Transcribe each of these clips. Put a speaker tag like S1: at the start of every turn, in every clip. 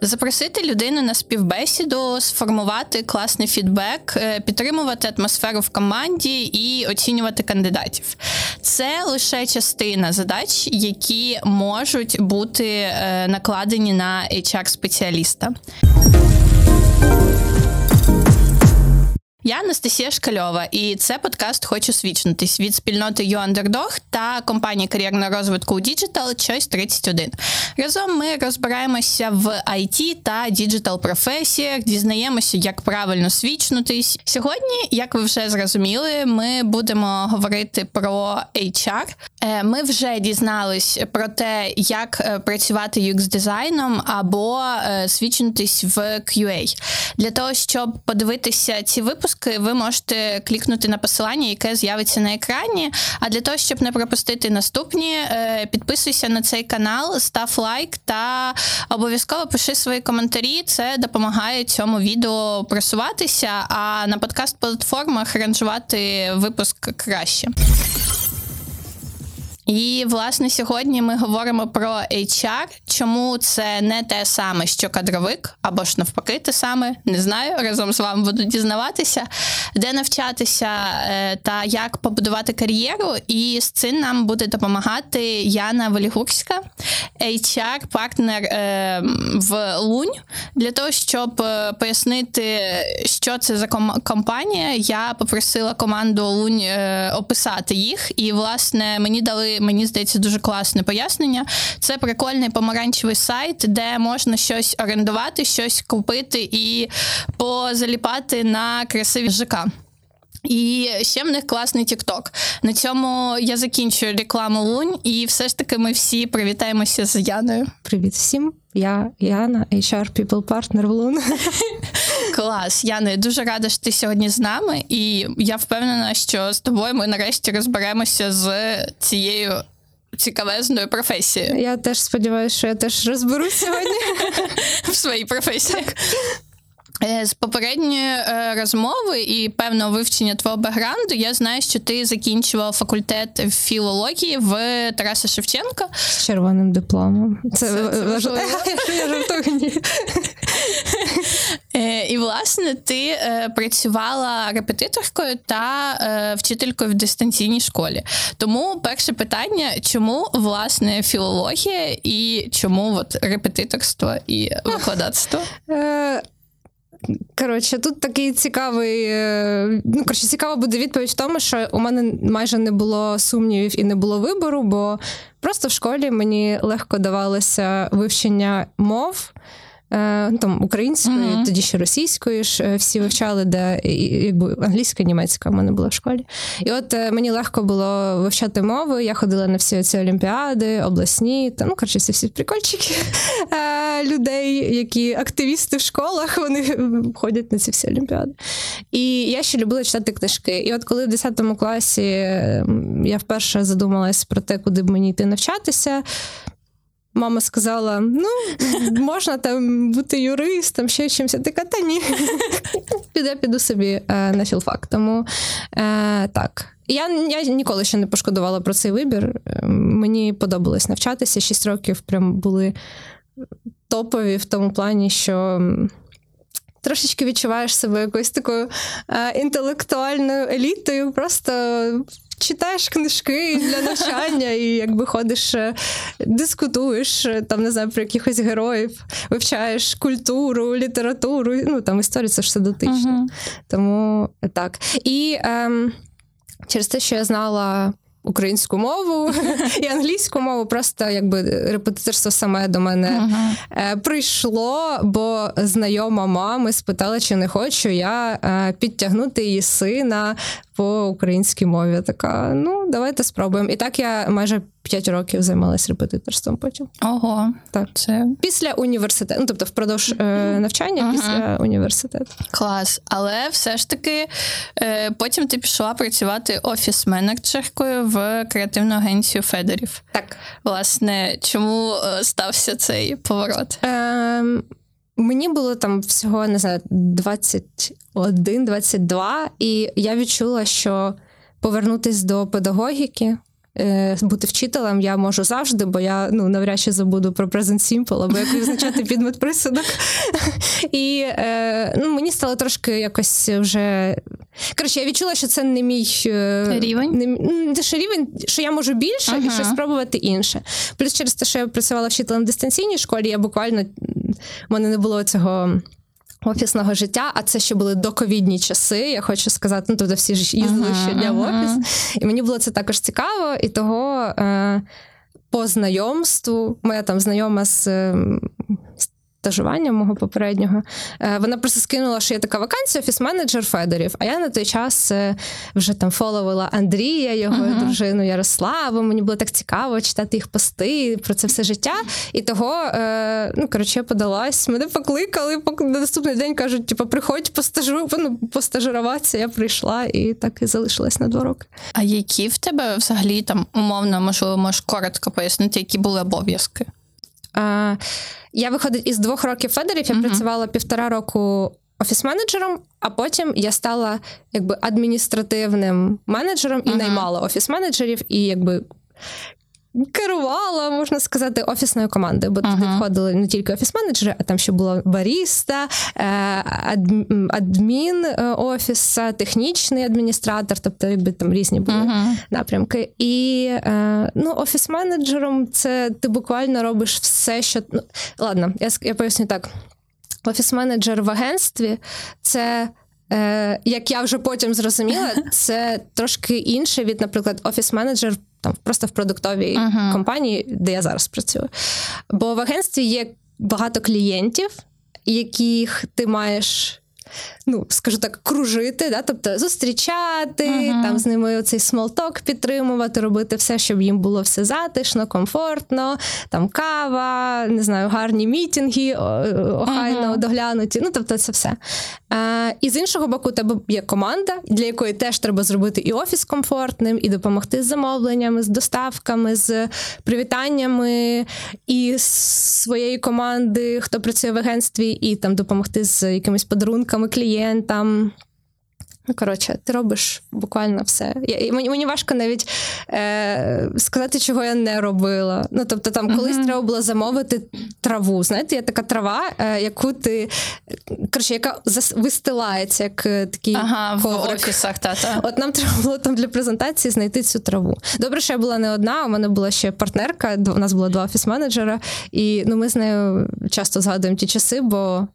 S1: Запросити людину на співбесіду, сформувати класний фідбек, е, підтримувати атмосферу в команді і оцінювати кандидатів. Це лише частина задач, які можуть бути е, накладені на HR-спеціаліста. Я Анастасія Шкальова, і це подкаст Хочу свідчитись від спільноти YouUnderdog та компанії кар'єрного розвитку у Digital Choice 31. Разом ми розбираємося в IT та digital професіях, дізнаємося, як правильно свічнутись. Сьогодні, як ви вже зрозуміли, ми будемо говорити про HR. Е, ми вже дізнались про те, як е, працювати UX-дизайном або е, свічитись в QA. Для того, щоб подивитися ці випуски випуски, ви можете клікнути на посилання, яке з'явиться на екрані. А для того, щоб не пропустити наступні, е, підписуйся на цей канал, став лайк та обов'язково пиши свої коментарі. Це допомагає цьому відео просуватися, а на подкаст-платформах ранжувати випуск краще. І власне сьогодні ми говоримо про HR. Чому це не те саме, що кадровик, або ж навпаки, те саме не знаю. Разом з вами буду дізнаватися, де навчатися е, та як побудувати кар'єру. І з цим нам буде допомагати Яна Волігурська, HR-партнер е, в Лунь. Для того, щоб е, пояснити, що це за компанія, я попросила команду Лунь описати їх, і власне мені дали мені здається, дуже класне пояснення. Це прикольний помаранчевий сайт, де можна щось орендувати, щось купити і позаліпати на красиві ЖК. І ще в них класний Тікток. На цьому я закінчую рекламу Лунь, і все ж таки ми всі привітаємося з Яною.
S2: Привіт всім! Я Яна, HR People Partner в Лун.
S1: Клас, Яна, дуже рада, що ти сьогодні з нами, і я впевнена, що з тобою ми нарешті розберемося з цією. Цікавезною професією.
S2: Я теж сподіваюся, що я теж розберусь сьогодні
S1: в своїй професії. Е, з попередньої е, розмови і певного вивчення твого бекграунду я знаю, що ти закінчував факультет філології в Тараса Шевченка
S2: з червоним дипломом. Це, це важливо.
S1: Е, і, власне, ти працювала репетиторкою та вчителькою в дистанційній школі. Тому перше питання: чому власне філологія і чому от репетиторство і викладацтво?
S2: Коротше, тут такий цікавий, е, ну коротше, цікава буде відповідь в тому, що у мене майже не було сумнівів і не було вибору, бо просто в школі мені легко давалося вивчення мов. Е, там української, uh-huh. тоді ще російської ж е, всі вивчали, де якби англійська, німецька в мене була в школі. І от мені легко було вивчати мови. Я ходила на всі ці олімпіади, обласні, та ну коротше, ці всі прикольчики людей, які активісти в школах, вони ходять на ці всі олімпіади. І я ще любила читати книжки. І от коли в 10 класі я вперше задумалась про те, куди б мені йти навчатися. Мама сказала: ну, можна там бути юристом, ще чимось. Я така, та ні. Піде, піду собі е, на філфак. Тому е, так. Я я ніколи ще не пошкодувала про цей вибір. Мені подобалось навчатися. Шість років прям були топові в тому плані, що. Трошечки відчуваєш себе якоюсь такою е, інтелектуальною елітою, просто читаєш книжки для навчання, і якби ходиш, е, дискутуєш е, там, не знаю, про якихось героїв, вивчаєш культуру, літературу, ну там історія це ж все дотично. uh Тому так. І ем, через те, що я знала українську мову і англійську мову. Просто якби репетиторство саме до мене uh-huh. прийшло, бо знайома мами спитала, чи не хочу я е, підтягнути її сина по українській мові. Така, ну давайте спробуємо. І так я майже 5 років займалася репетиторством. Потім
S1: ого,
S2: так це після університету. Ну тобто, впродовж е, навчання ага. після університету.
S1: Клас, але все ж таки е, потім ти пішла працювати офіс-менеджеркою в креативну агенцію Федерів.
S2: Так,
S1: власне, чому е, стався цей поворот?
S2: Е, Мені було там всього не знаю 21-22, і я відчула, що повернутися до педагогіки бути вчителем я можу завжди, бо я ну, навряд чи забуду про Present Simple, або як визначати підмет присудок. І е, ну, мені стало трошки якось вже. Коротше, я відчула, що це не мій
S1: е, рівень.
S2: Не, не що рівень, що я можу більше ага. і щось спробувати інше. Плюс через те, що я працювала вчителем в дистанційній школі, я буквально в мене не було цього. Офісного життя, а це ще були доковідні часи. Я хочу сказати, ну тобто всі ж їздили uh-huh, щодня uh-huh. в офіс. І мені було це також цікаво, і того е, по знайомству моя там знайома з. Е, стажування мого попереднього. Е, вона просто скинула, що є така вакансія офіс-менеджер Федорів. А я на той час е, вже там фоловила Андрія, його uh-huh. дружину Ярославу. Мені було так цікаво читати їх пости про це все життя. І того, е, ну коротше, я подалась. Мене покликали, на наступний день кажуть, типу, приходь постажу, ну, постажируватися. Я прийшла і так і залишилась на два роки.
S1: А які в тебе взагалі там умовно, можливо, можеш коротко пояснити, які були обов'язки?
S2: Я виходить із двох років Федерів, я uh-huh. працювала півтора року офіс-менеджером, а потім я стала якби адміністративним менеджером і uh-huh. наймала офіс-менеджерів, і якби керувала, можна сказати, офісною командою, бо uh-huh. туди входили не тільки офіс-менеджери, а там ще була баріста, е, адмін е, офіса, технічний адміністратор, тобто якби там різні були uh-huh. напрямки. І е, ну, офіс-менеджером це ти буквально робиш все, що ну, ладно, я я поясню так. Офіс-менеджер в агентстві це. Як я вже потім зрозуміла, це трошки інше від, наприклад, офіс-менеджер там просто в продуктовій uh-huh. компанії, де я зараз працюю. Бо в агентстві є багато клієнтів, яких ти маєш ну, скажу так, кружити, да? тобто зустрічати, uh-huh. там з ними цей small talk підтримувати, робити все, щоб їм було все затишно, комфортно, там кава, не знаю, гарні мітінги, охайно uh-huh. доглянуті. Ну, тобто, це все. А, І з іншого боку, у тебе є команда, для якої теж треба зробити і офіс комфортним, і допомогти з замовленнями, з доставками, з привітаннями і своєї команди, хто працює в агентстві, і там допомогти з якимись подарунками клієнтам клієнтам. Ну, коротше, ти робиш буквально все. Я, Мені мені важко навіть е, сказати, чого я не робила. Ну, тобто, там колись uh-huh. треба було замовити траву. Знаєте, є така трава, е, яку ти коротше, яка вистилається, як е, такий
S1: ага,
S2: коврик.
S1: в офісах. Та-та.
S2: От нам треба було там для презентації знайти цю траву. Добре, що я була не одна, у мене була ще партнерка, у нас було два офіс-менеджера, і ну, ми з нею часто згадуємо ті часи, бо.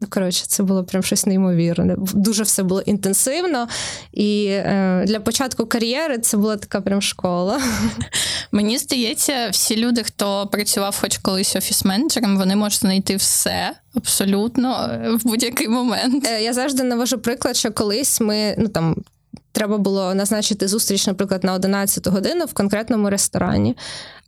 S2: Ну, коротше, це було прям щось неймовірне. Дуже все було інтенсивно. І е, для початку кар'єри це була така прям школа.
S1: Мені здається, всі люди, хто працював хоч колись офіс-менеджером, вони можуть знайти все абсолютно е, в будь-який момент.
S2: Е, я завжди навожу приклад, що колись ми ну там. Треба було назначити зустріч, наприклад, на 11 годину в конкретному ресторані,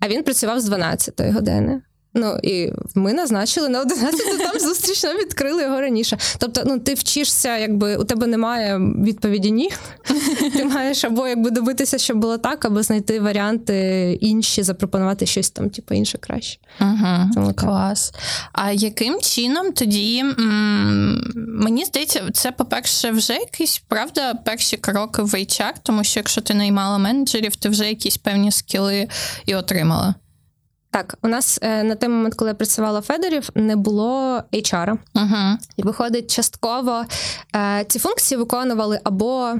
S2: а він працював з 12 години. Ну і ми назначили на 11, там зустріч нам відкрили його раніше. Тобто, ну ти вчишся, якби у тебе немає відповіді ні. Ти маєш або якби добитися, щоб було так, або знайти варіанти інші, запропонувати щось там, типу, інше краще.
S1: Угу, Тому, Клас. А яким чином тоді м- мені здається, це, по-перше, вже якісь правда перші кроки в HR, тому що якщо ти наймала менеджерів, ти вже якісь певні скіли і отримала.
S2: Так, у нас е, на той момент, коли я працювала Федерів, не було HR.
S1: Угу.
S2: І виходить, частково е, ці функції виконували або е,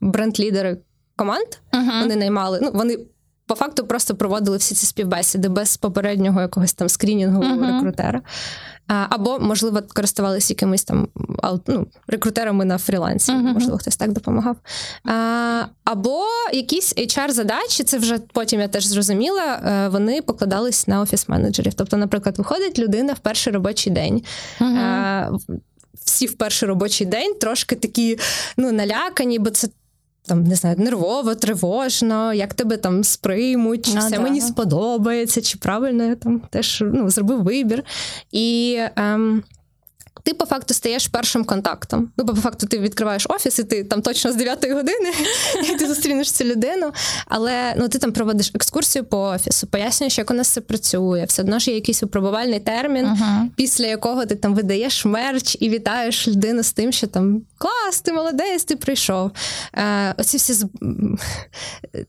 S2: бренд-лідери команд. Угу. Вони наймали. Ну, вони по факту просто проводили всі ці співбесіди без попереднього якогось там скрінінгового uh рекрутера. Або, можливо, користувалися якимись там ну, рекрутерами на фрілансі, uh-huh. можливо, хтось так допомагав. А, Або якісь HR-задачі, це вже потім я теж зрозуміла, е, вони покладались на офіс-менеджерів. Тобто, наприклад, виходить людина в перший робочий день. Uh-huh. А, всі в перший робочий день трошки такі ну, налякані, бо це там не знаю, нервово, тривожно, як тебе там сприймуть, чи а, все да. мені сподобається, чи правильно я там теж ну, зробив вибір. І ем, ти по факту стаєш першим контактом. Ну, бо по факту ти відкриваєш офіс, і ти там точно з 9 години і ти зустрінеш цю людину. Але ну, ти там проводиш екскурсію по офісу, пояснюєш, як у нас це працює. Все одно ж є якийсь випробувальний термін, uh-huh. після якого ти там видаєш мерч і вітаєш людину з тим, що там клас, ти молодець, ти прийшов. Е, Оці всі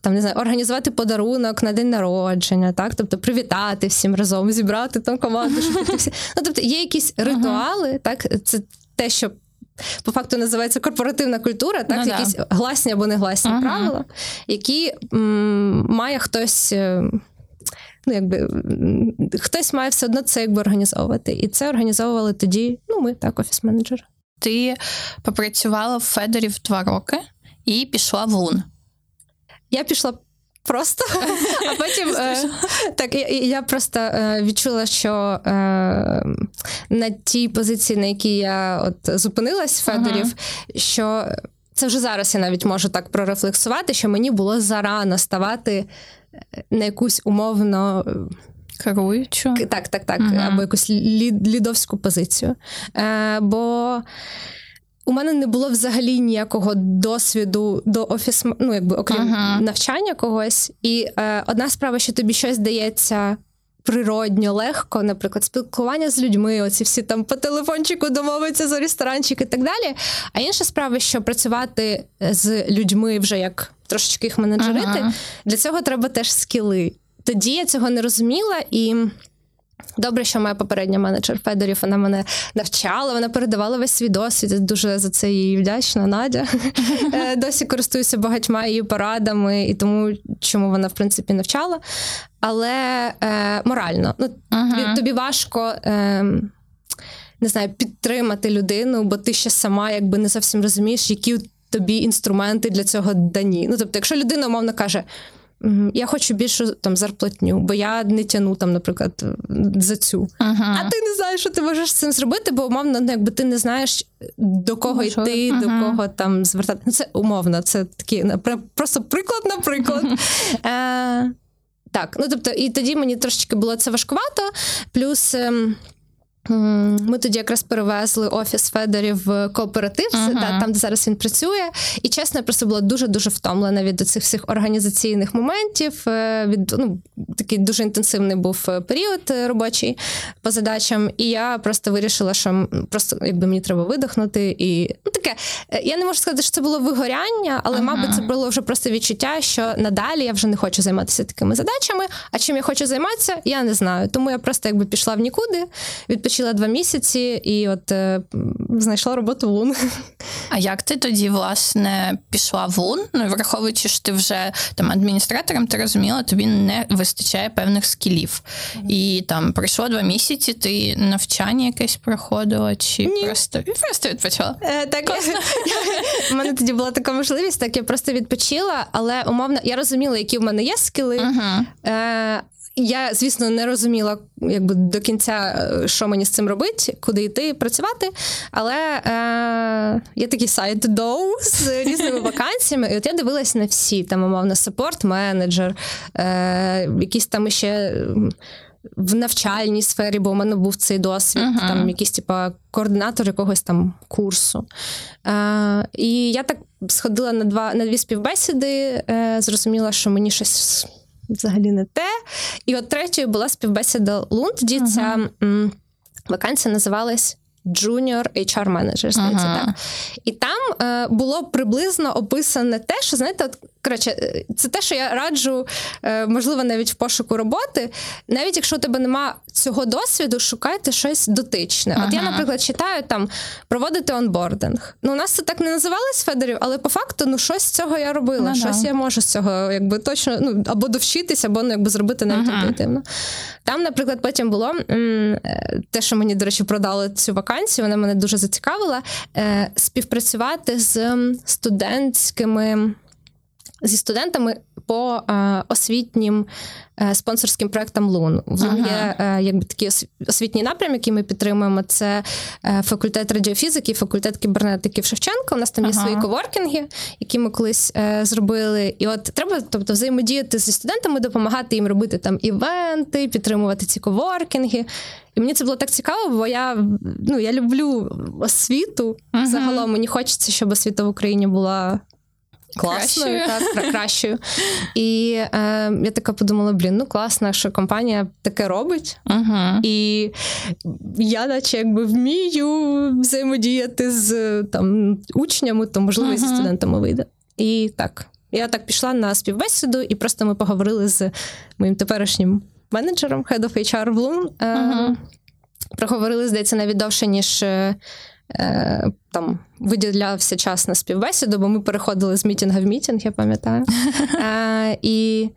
S2: там не знаю, організувати подарунок на день народження, так? Тобто привітати всім разом, зібрати там команду. Щоб всі... Ну, тобто є якісь ритуали. Uh-huh так це те, що. По факту називається корпоративна культура, так, ну, якісь да. гласні або негласні ага. правила, які м, має хтось, е, ну, якби хтось має все одно це якби організовувати. І це організовували тоді, ну, ми так, офіс-менеджери.
S1: Ти попрацювала в Федорів два роки і пішла в Лун.
S2: Я пішла просто. А потім е, так я я просто е, відчула, що е, на тій позиції, на якій я от зупинилась Федорів, що це вже зараз я навіть можу так прорефлексувати, що мені було зарано ставати на якусь умовно.
S1: Керуючу.
S2: Так, так, так. Uh-huh. Або якусь лід, лідовську позицію. Е, Бо у мене не було взагалі ніякого досвіду до офіс, ну якби окрім uh-huh. навчання когось. І е, одна справа, що тобі щось дається. Природньо, легко, наприклад, спілкування з людьми, оці всі там по телефончику домовиться за ресторанчик і так далі. А інша справа, що працювати з людьми вже як трошечки їх менеджерити, uh-huh. для цього треба теж скіли. Тоді я цього не розуміла і. Добре, що моя попередня менеджер Федорів вона мене навчала, вона передавала весь свій досвід. Дуже за це їй вдячна Надя. Е, досі користуюся багатьма її порадами і тому, чому вона в принципі навчала. Але е, морально, ну тобі, тобі важко. Е, не знаю, підтримати людину, бо ти ще сама якби не зовсім розумієш, які тобі інструменти для цього дані. Ну тобто, якщо людина умовно каже. Я хочу більшу там зарплатню, бо я не тяну там, наприклад, за цю. Ага. А ти не знаєш, що ти можеш з цим зробити, бо умовно, ну, якби ти не знаєш до кого ну, йти, ага. до кого там звертати. Ну, Це умовно, це такі просто приклад на приклад. Е, Так, ну тобто, і тоді мені трошечки було це важкувато. Плюс. Е, ми тоді якраз перевезли офіс Федорів в кооператив, uh-huh. та, там де зараз він працює. І чесно, я просто була дуже дуже втомлена від цих всіх організаційних моментів. Е, від ну такий дуже інтенсивний був е, період е, робочий по задачам. І я просто вирішила, що просто якби мені треба видихнути. І ну таке я не можу сказати, що це було вигоряння, але, uh-huh. мабуть, це було вже просто відчуття, що надалі я вже не хочу займатися такими задачами. А чим я хочу займатися, я не знаю. Тому я просто якби пішла в нікуди. Відпочила відпочила два місяці і от е, знайшла роботу в Лун.
S1: А як ти тоді, власне, пішла в Лун? Ну, враховуючи, що ти вже там адміністратором, ти розуміла, тобі не вистачає певних скілів. Mm-hmm. І там пройшло два місяці, ти навчання якесь проходила, чи Ні. просто просто відпочила?
S2: Е, так, У мене тоді була така можливість, так я просто відпочила, але умовно я розуміла, які в мене є скіли. Uh-huh. Е, я, звісно, не розуміла якби до кінця, е, що мені з цим робити, куди йти працювати. Але е, є такий сайт Dow з різними вакансіями. І от я дивилась на всі там, умовно, саппорт-менеджер, е, якісь там ще. В навчальній сфері, бо у мене був цей досвід, uh-huh. там якийсь типа координатор якогось там курсу. Е, І я так сходила на два на дві співбесіди, е, зрозуміла, що мені щось взагалі не те. І от третьою була співбесіда Лунд. Тоді uh-huh. ця м, вакансія називалась Junior HR Manager, здається, uh-huh. так. І там е, було приблизно описане те, що знаєте, от коротше, е, це те, що я раджу, е, можливо, навіть в пошуку роботи. Навіть якщо у тебе нема цього досвіду, шукайте щось дотичне. Uh-huh. От я, наприклад, читаю там проводити онбординг. Ну, у нас це так не називалось Федорів, але по факту ну щось з цього я робила. Uh-huh. Щось я можу з цього, якби точно ну або довчитися, або ну, якби зробити навіть інтуїтивно. Там, наприклад, потім було м, те, що мені, до речі, продали цю вакансію вакансію, вона мене дуже зацікавила. Е, співпрацювати з студентськими зі студентами по е, освітнім е, спонсорським проектам ЛУН. Ага. є е, якби такий освітній напрям, який ми підтримуємо. Це е, факультет радіофізики, факультет кібернетики в Шевченка. У нас там ага. є свої коворкінги, які ми колись е, зробили. І от треба, тобто, взаємодіяти зі студентами, допомагати їм робити там івенти, підтримувати ці коворкінги. І мені це було так цікаво, бо я ну, я люблю освіту. Uh-huh. Загалом мені хочеться, щоб освіта в Україні була класною, кращою. так, кращою. І е, я така подумала: блін, ну класно, що компанія таке робить.
S1: Uh-huh.
S2: І я, наче якби вмію взаємодіяти з там учнями, то можливо uh-huh. і зі студентами вийде. І так. Я так пішла на співбесіду, і просто ми поговорили з моїм теперішнім менеджером Head of HR Лун. Uh-huh. Проговорили, здається, навіть довше, ніж е, там виділявся час на співбесіду, бо ми переходили з мітінга в мітінг, я пам'ятаю. Е, і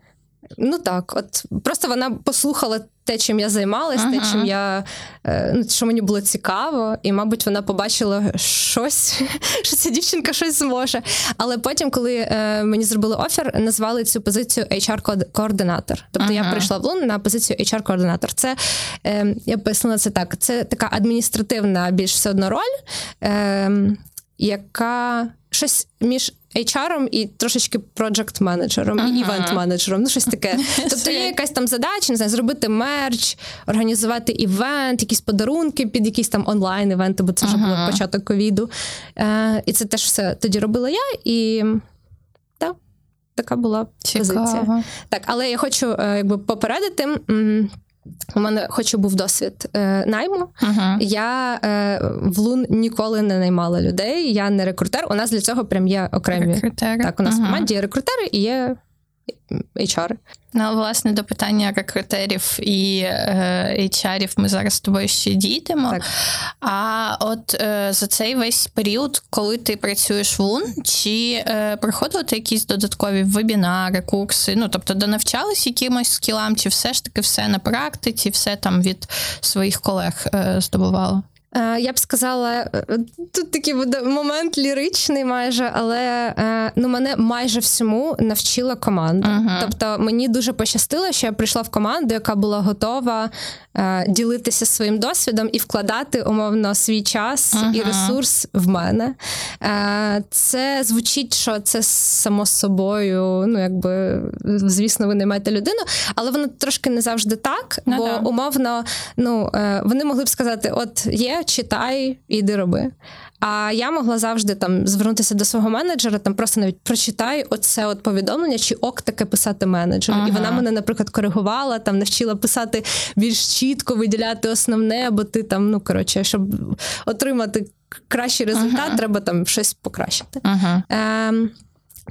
S2: ну так, от просто вона послухала те, чим я займалась, uh-huh. те, чим я е, ну, що мені було цікаво, і, мабуть, вона побачила щось, що ця дівчинка щось зможе. Але потім, коли е, мені зробили офер, назвали цю позицію HR-координатор. Тобто uh-huh. я прийшла в Лун на позицію HR-координатор. Це е, я пояснила це так. Це така адміністративна більш все одно роль, е, яка щось між HR і трошечки проджект менеджером і івент менеджером. Ну, щось таке. Тобто є якась там задача, не знаю, зробити мерч, організувати івент, якісь подарунки під якісь там онлайн-івенти, бо це вже було початок ковіду. Е, І це теж все тоді робила я і. Так, така була Цікаво. позиція. Так, але я хочу е, якби попередити. У мене хоч був досвід е, найму.
S1: Uh-huh.
S2: Я е, в Лун ніколи не наймала людей. Я не рекрутер. У нас для цього прям є окремі
S1: рекрутери.
S2: Так, у нас uh-huh. в команді є рекрутери і є HR.
S1: Ну, власне, до питання рекрутерів і е, HR ми зараз з тобою ще дійдемо.
S2: Так.
S1: А от е, за цей весь період, коли ти працюєш в ЛУН, чи е, приходили ти якісь додаткові вебінари, курси? Ну, тобто, донавчались якимось скілам, чи все ж таки все на практиці, все там від своїх колег е, здобувало?
S2: Е, я б сказала, е, тут такий буде момент ліричний, майже, але е, ну мене майже всьому навчила команда.
S1: Uh-huh.
S2: Тобто мені дуже пощастило, що я прийшла в команду, яка була готова ділитися своїм досвідом і вкладати умовно свій час uh-huh. і ресурс в мене. Це звучить, що це само собою. Ну, якби звісно, ви не маєте людину, але воно трошки не завжди так,
S1: uh-huh.
S2: бо умовно, ну вони могли б сказати: от є читай, іди роби. А я могла завжди там звернутися до свого менеджера, там просто навіть прочитай оце от повідомлення, чи ок таке писати менеджеру. Ага. І вона мене, наприклад, коригувала, там навчила писати більш чітко, виділяти основне, бо ти там, ну коротше, щоб отримати кращий результат, ага. треба там щось покращити.
S1: Ага.
S2: Е,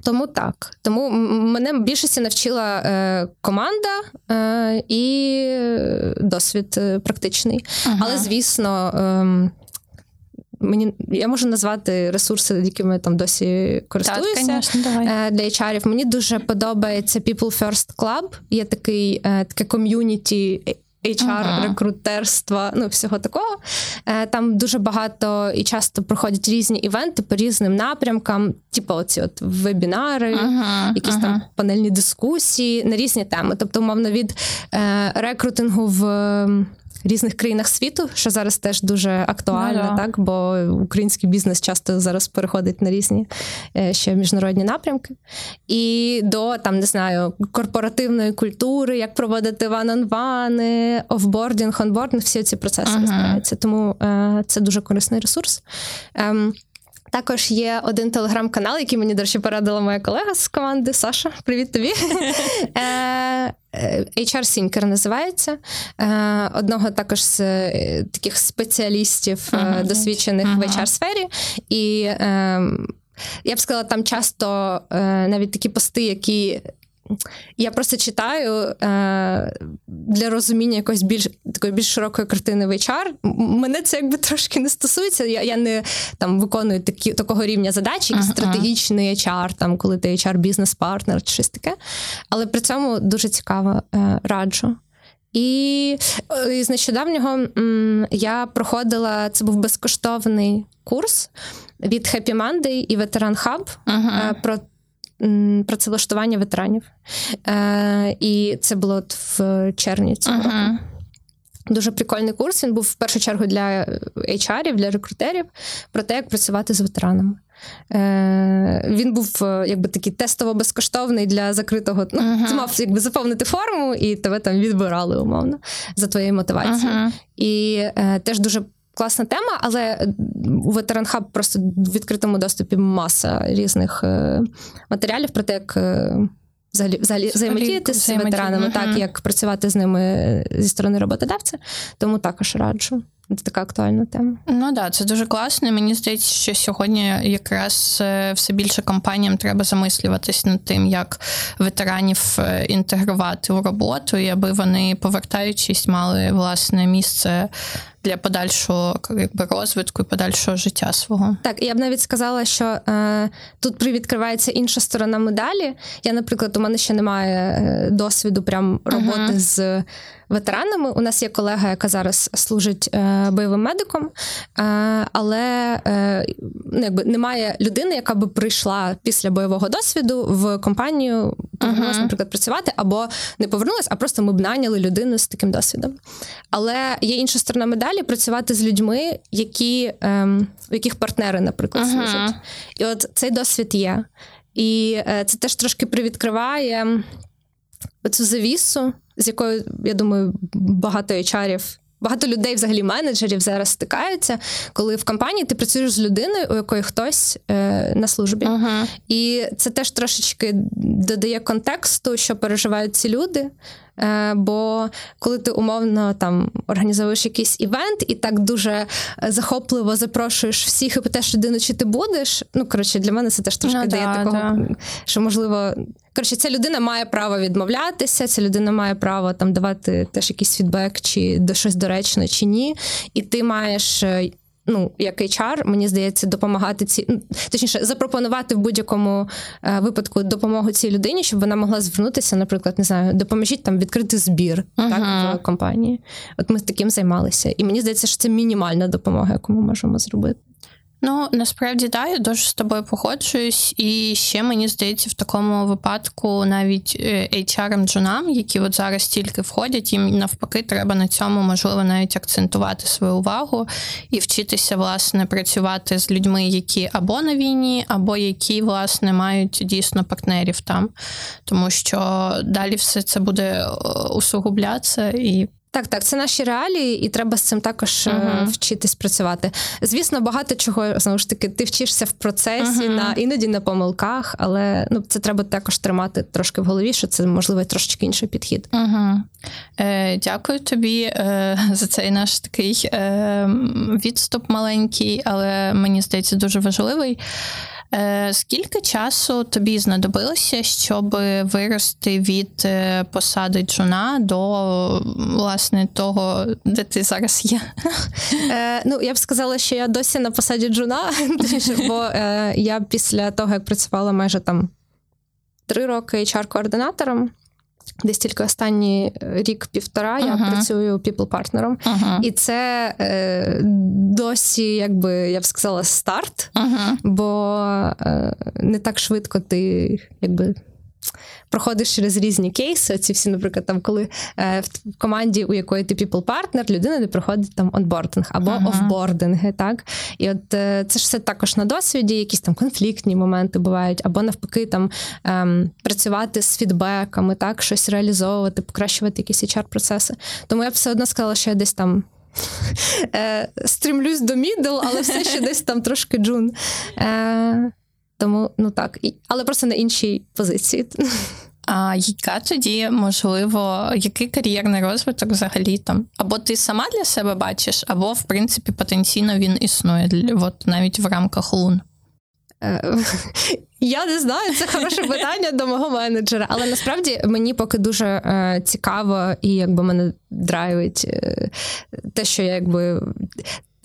S2: тому так. Тому мене більшості навчила е, команда е, і досвід е, практичний.
S1: Ага.
S2: Але, звісно, е, мені я можу назвати ресурси, якими там досі користуюся
S1: так, конечно, давай.
S2: Е, для HR. Мені дуже подобається People First Club. Є такий е, таке ком'юніті HR-рекрутерства, ну всього такого. Е, там дуже багато і часто проходять різні івенти по різним напрямкам, типу оці от вебінари,
S1: uh-huh,
S2: якісь
S1: uh-huh.
S2: там панельні дискусії на різні теми. Тобто, умовно, від е, рекрутингу в різних країнах світу, що зараз теж дуже актуально,
S1: yeah.
S2: так бо український бізнес часто зараз переходить на різні е, ще міжнародні напрямки. І до там не знаю корпоративної культури, як проводити ван-он-вани, офбордінг, онбордінг, всі ці процеси uh-huh. розбираються. Тому е, це дуже корисний ресурс. Ем, також є один телеграм-канал, який мені, до речі, порадила моя колега з команди Саша. Привіт тобі. Е, е, HR Sinker називається. Е, одного також з таких спеціалістів досвідчених в HR-сфері. І ем, я б сказала, там часто навіть такі пости, які я просто читаю е, для розуміння якоїсь більш такої більш широкої картини в HR. Мене це якби трошки не стосується. Я я не там виконую такі такого рівня задачі, як uh-huh. стратегічний HR, там коли ти HR бізнес-партнер чи щось таке. Але при цьому дуже цікаво е, раджу. І е, з нещодавнього я проходила це був безкоштовний курс від Happy Monday і Ветеран Hub
S1: uh-huh.
S2: про працевлаштування ветеранів. Е, І це було в червні цього
S1: uh-huh.
S2: Дуже прикольний курс. Він був в першу чергу для HR, для рекрутерів про те, як працювати з ветеранами. Е, Він був е, якби такий тестово безкоштовний для закритого. Ну, uh-huh. Ти мав якби заповнити форму, і тебе там відбирали умовно за твоєю мотивацією. Uh-huh. І е, теж дуже. Класна тема, але у ветеранхаб просто в відкритому доступі маса різних е, матеріалів про те, як е, взагалі взагалі взаємодіяти з ветеранами, так як працювати з ними зі сторони роботодавця. Тому також раджу. Це така актуальна тема.
S1: Ну так, да, це дуже класно. Мені здається, що сьогодні якраз е, все більше компаніям треба замислюватись над тим, як ветеранів е, інтегрувати у роботу, і аби вони, повертаючись, мали власне місце для подальшого якби розвитку і подальшого життя свого.
S2: Так, я б навіть сказала, що е, тут привідкривається інша сторона медалі. Я, наприклад, у мене ще немає е, досвіду прям роботи uh-huh. з ветеранами. У нас є колега, яка зараз служить е, бойовим медиком, е, але е, ну, якби немає людини, яка би прийшла після бойового досвіду в компанію, повернулася, uh-huh. наприклад, працювати, або не повернулася, а просто ми б наняли людину з таким досвідом. Але є інша сторона медалі працювати з людьми, які, ем, у яких партнери, наприклад, uh-huh. служать. І от цей досвід є. І е, це теж трошки привідкриває оцю завісу з якою я думаю, багато HR-ів Багато людей, взагалі, менеджерів зараз стикаються, коли в компанії ти працюєш з людиною, у якої хтось е, на службі. Uh-huh. І це теж трошечки додає контексту, що переживають ці люди. Е, Бо коли ти умовно там організовуєш якийсь івент і так дуже е, захопливо запрошуєш всіх і питаєш людину, чи ти будеш. Ну коротше, для мене це теж трошки ну, дає да, такого, да. що можливо. Коротше, ця людина має право відмовлятися, ця людина має право там давати теж якийсь фідбек, чи до щось доречно, чи ні. І ти маєш. Е, ну, як HR, мені здається, допомагати ці точніше запропонувати в будь-якому е, випадку допомогу цій людині, щоб вона могла звернутися, наприклад, не знаю, допоможіть там відкрити збір uh-huh. так в компанії. От ми таким займалися, і мені здається, що це мінімальна допомога, яку ми можемо зробити.
S1: Ну насправді да, я дуже з тобою погоджуюсь, і ще мені здається, в такому випадку навіть hr джунам які от зараз тільки входять, їм навпаки, треба на цьому можливо навіть акцентувати свою увагу і вчитися власне працювати з людьми, які або на війні, або які власне мають дійсно партнерів там, тому що далі все це буде е, усугублятися і
S2: так, так, це наші реалії, і треба з цим також uh-huh. вчитись працювати. Звісно, багато чого знову ж таки ти вчишся в процесі, uh-huh. на іноді на помилках, але ну це треба також тримати трошки в голові, що це можливо трошки інший підхід.
S1: Uh-huh. Е, Дякую тобі е, за цей наш такий е, відступ маленький, але мені здається дуже важливий. Е, скільки часу тобі знадобилося, щоб вирости від е, посади джуна до власне того, де ти зараз є?
S2: Е, Ну, я б сказала, що я досі на посаді джуна, бо е, я після того, як працювала майже там три роки HR-координатором. Десь тільки останній рік-півтора uh-huh. я працюю people-партнером. Uh-huh. І це е, досі, якби я б сказала, старт, uh-huh. бо е, не так швидко ти якби проходиш через різні кейси. Ці всі, наприклад, там, коли е, в команді, у якої ти people партнер людина не проходить там онбординг або uh-huh. офбординги. Так? І от е, це ж все також на досвіді, якісь там конфліктні моменти бувають, або навпаки, там ем, працювати з фідбеками, так, щось реалізовувати, покращувати якісь HR-процеси. Тому я б все одно сказала, що я десь там. Е, Стрімлюсь до мідл, але все ще десь там трошки джун. Тому ну так, але просто на іншій позиції.
S1: А яка тоді, можливо, який кар'єрний розвиток взагалі там? Або ти сама для себе бачиш, або, в принципі, потенційно він існує от навіть в рамках лун?
S2: Е, я не знаю, це хороше питання до мого менеджера. Але насправді мені поки дуже е, цікаво і якби мене драйвить е, те, що я якби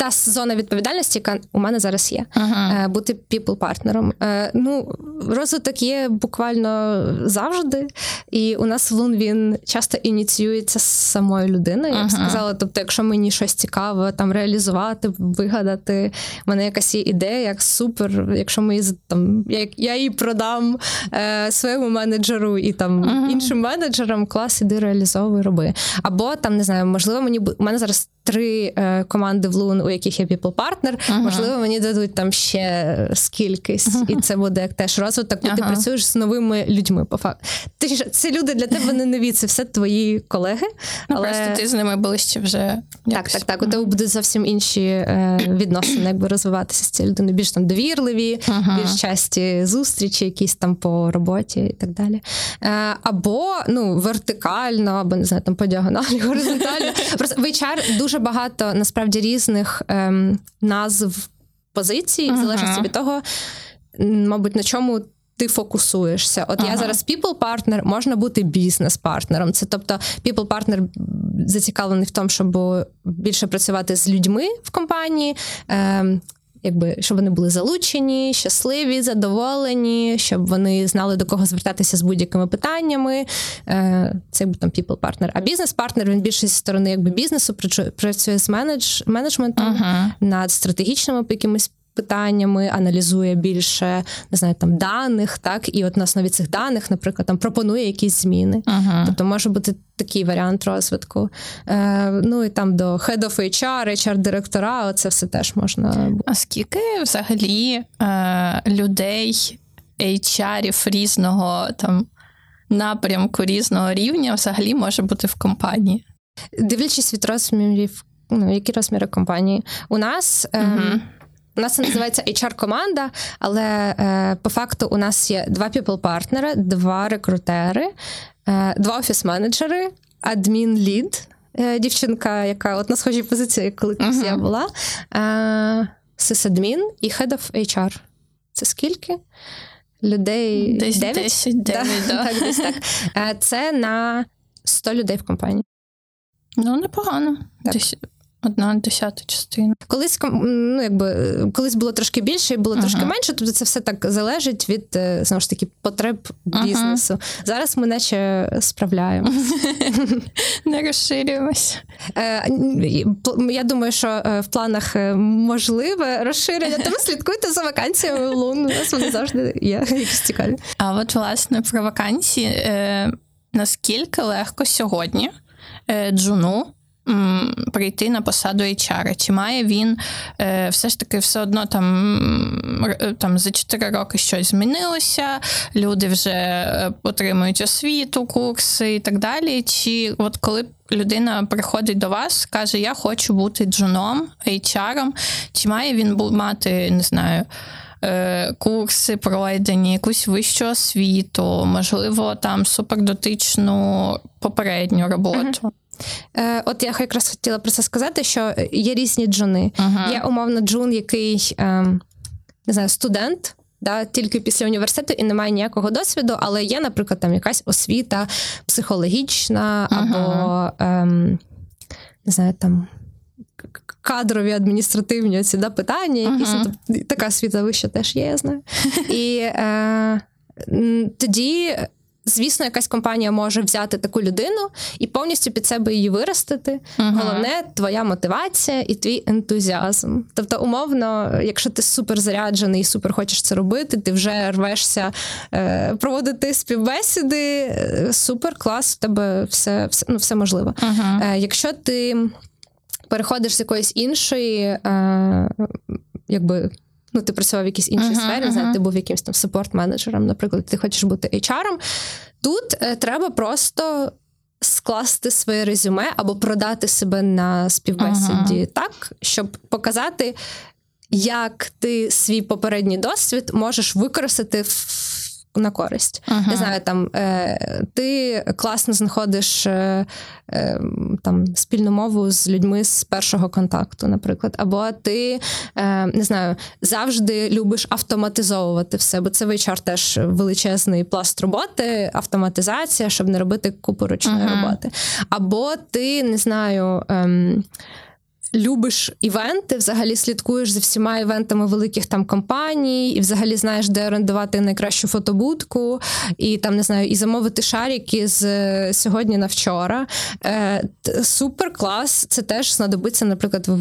S2: та зона відповідальності, яка у мене зараз є,
S1: Ага.
S2: Е, бути people-партнером. Е, Ну, розвиток є буквально завжди, і у нас лун він часто ініціюється з самою людиною. Я б сказала. Тобто, якщо мені щось цікаве, там реалізувати, вигадати, в мене якась є ідея, як супер. Якщо ми там я, я її продам е, своєму менеджеру і там
S1: Ага.
S2: іншим менеджерам, клас, іди реалізовуй, роби. Або там не знаю, можливо, мені у мене зараз три е, команди в Лун, яких є people партнер.
S1: Ага.
S2: Можливо, мені дадуть там ще скількись, і це буде як теж розвиток, бо ти працюєш з новими людьми. По факту. Ти ж це люди для тебе не нові, це все твої колеги.
S1: Ну,
S2: але...
S1: Просто ти з ними ближче вже.
S2: Так,
S1: якось.
S2: так, так. У тебе будуть зовсім інші е, відносини, якби розвиватися з цією людиною. Більш там довірливі,
S1: Ага.
S2: більш часті зустрічі, якісь там по роботі і так далі. Е, або ну, вертикально, або не знаю, там по діагоналі, горизонтально. Просто в HR дуже багато насправді різних ем, назв позицій, в
S1: Ага.
S2: залежності від того, мабуть, на чому. Ти фокусуєшся. От я зараз people партнер можна бути бізнес-партнером. Це тобто people партнер зацікавлений в тому, щоб більше працювати з людьми в компанії. Е, Якби щоб вони були залучені, щасливі, задоволені, щоб вони знали до кого звертатися з будь-якими питаннями. Е, Це якби там people партнер. А бізнес-партнер він більше зі сторони якби бізнесу працює- з менедж, менеджментом
S1: Ага.
S2: над стратегічними якимись питаннями, аналізує більше не знаю, там даних, так і от на основі цих даних, наприклад, там пропонує якісь зміни.
S1: Ага.
S2: Тобто може бути такий варіант розвитку. Е, ну і там до Head of HR, HR-директора, оце все теж можна.
S1: А скільки взагалі е, людей, HR-ів різного там напрямку, різного рівня взагалі може бути в компанії?
S2: Дивлячись від розмірів, ну які розміри компанії. У нас. е,
S1: Мгм.
S2: У нас це називається HR-команда, але е, по факту у нас є два people-партнери, два рекрутери, е, два офіс-менеджери, адмін-лід, е, дівчинка, яка от на схожій позиції, коли
S1: Мгм.
S2: я була, е, сисадмін і head of HR. Це скільки? Людей
S1: Десь
S2: 9?
S1: 10, 9, да.
S2: Так, десь так. Е, Це на 100 людей в компанії.
S1: Ну, непогано.
S2: Так.
S1: Десь одна десята частина.
S2: Колись ну, якби, е, колись було трошки більше і було
S1: Ага.
S2: трошки менше, тобто це все так залежить від е, знову ж таки потреб
S1: Ага.
S2: бізнесу. Зараз ми наче справляємо.
S1: Не розширюємося.
S2: Е, Я думаю, що в планах можливе розширення, тому слідкуйте за вакансіями в Лун. У нас вони завжди є якісь цікаві.
S1: А от, власне, про вакансії. Наскільки легко сьогодні джуну прийти на посаду HR? Чи має він е, все ж таки все одно там, е, там за 4 роки щось змінилося, люди вже е, отримують освіту, курси і так далі? Чи от коли людина приходить до вас, каже, я хочу бути джуном, HR, чи має він мати, не знаю, курси пройдені, якусь вищу освіту, можливо, там супердотичну попередню роботу.
S2: Е, От я якраз хотіла про це сказати, що є різні джуни.
S1: Ага.
S2: Є умовно джун, який ем, не знаю, студент. Да, тільки після університету і немає ніякого досвіду, але є, наприклад, там якась освіта психологічна або
S1: Ага.
S2: ем, не знаю, там кадрові адміністративні ці да, питання, якісь ну, тобто, така освіта вища теж є, я знаю. І е, тоді. Звісно, якась компанія може взяти таку людину і повністю під себе її виростити.
S1: Ага.
S2: Головне твоя мотивація і твій ентузіазм. Тобто, умовно, якщо ти супер заряджений і супер хочеш це робити, ти вже рвешся е, проводити співбесіди. е, Супер, клас, у тебе все, все, ну, все можливо.
S1: Ага.
S2: Е, якщо ти переходиш з якоїсь іншої, е, якби. Ну, ти працював в якійсь іншій
S1: Ага,
S2: сфері, знає, ти був якимсь там саппорт-менеджером, наприклад, ти хочеш бути HR-ом. Тут е, треба просто скласти своє резюме або продати себе на співбесіді так, щоб показати, як ти свій попередній досвід можеш використати в- на користь.
S1: Ага.
S2: Не знаю, там е, ти класно знаходиш е, е, там спільну мову з людьми з першого контакту, наприклад, або ти е, не знаю, завжди любиш автоматизовувати все, бо це в HR теж величезний пласт роботи, автоматизація, щоб не робити купу ручної
S1: Ага.
S2: роботи. Або ти не знаю. Ем, любиш івенти, взагалі слідкуєш за всіма івентами великих там компаній, і взагалі знаєш, де орендувати найкращу фотобудку, і там не знаю, і замовити шарики з е, сьогодні на вчора. Е, Супер клас. Це теж знадобиться, наприклад, в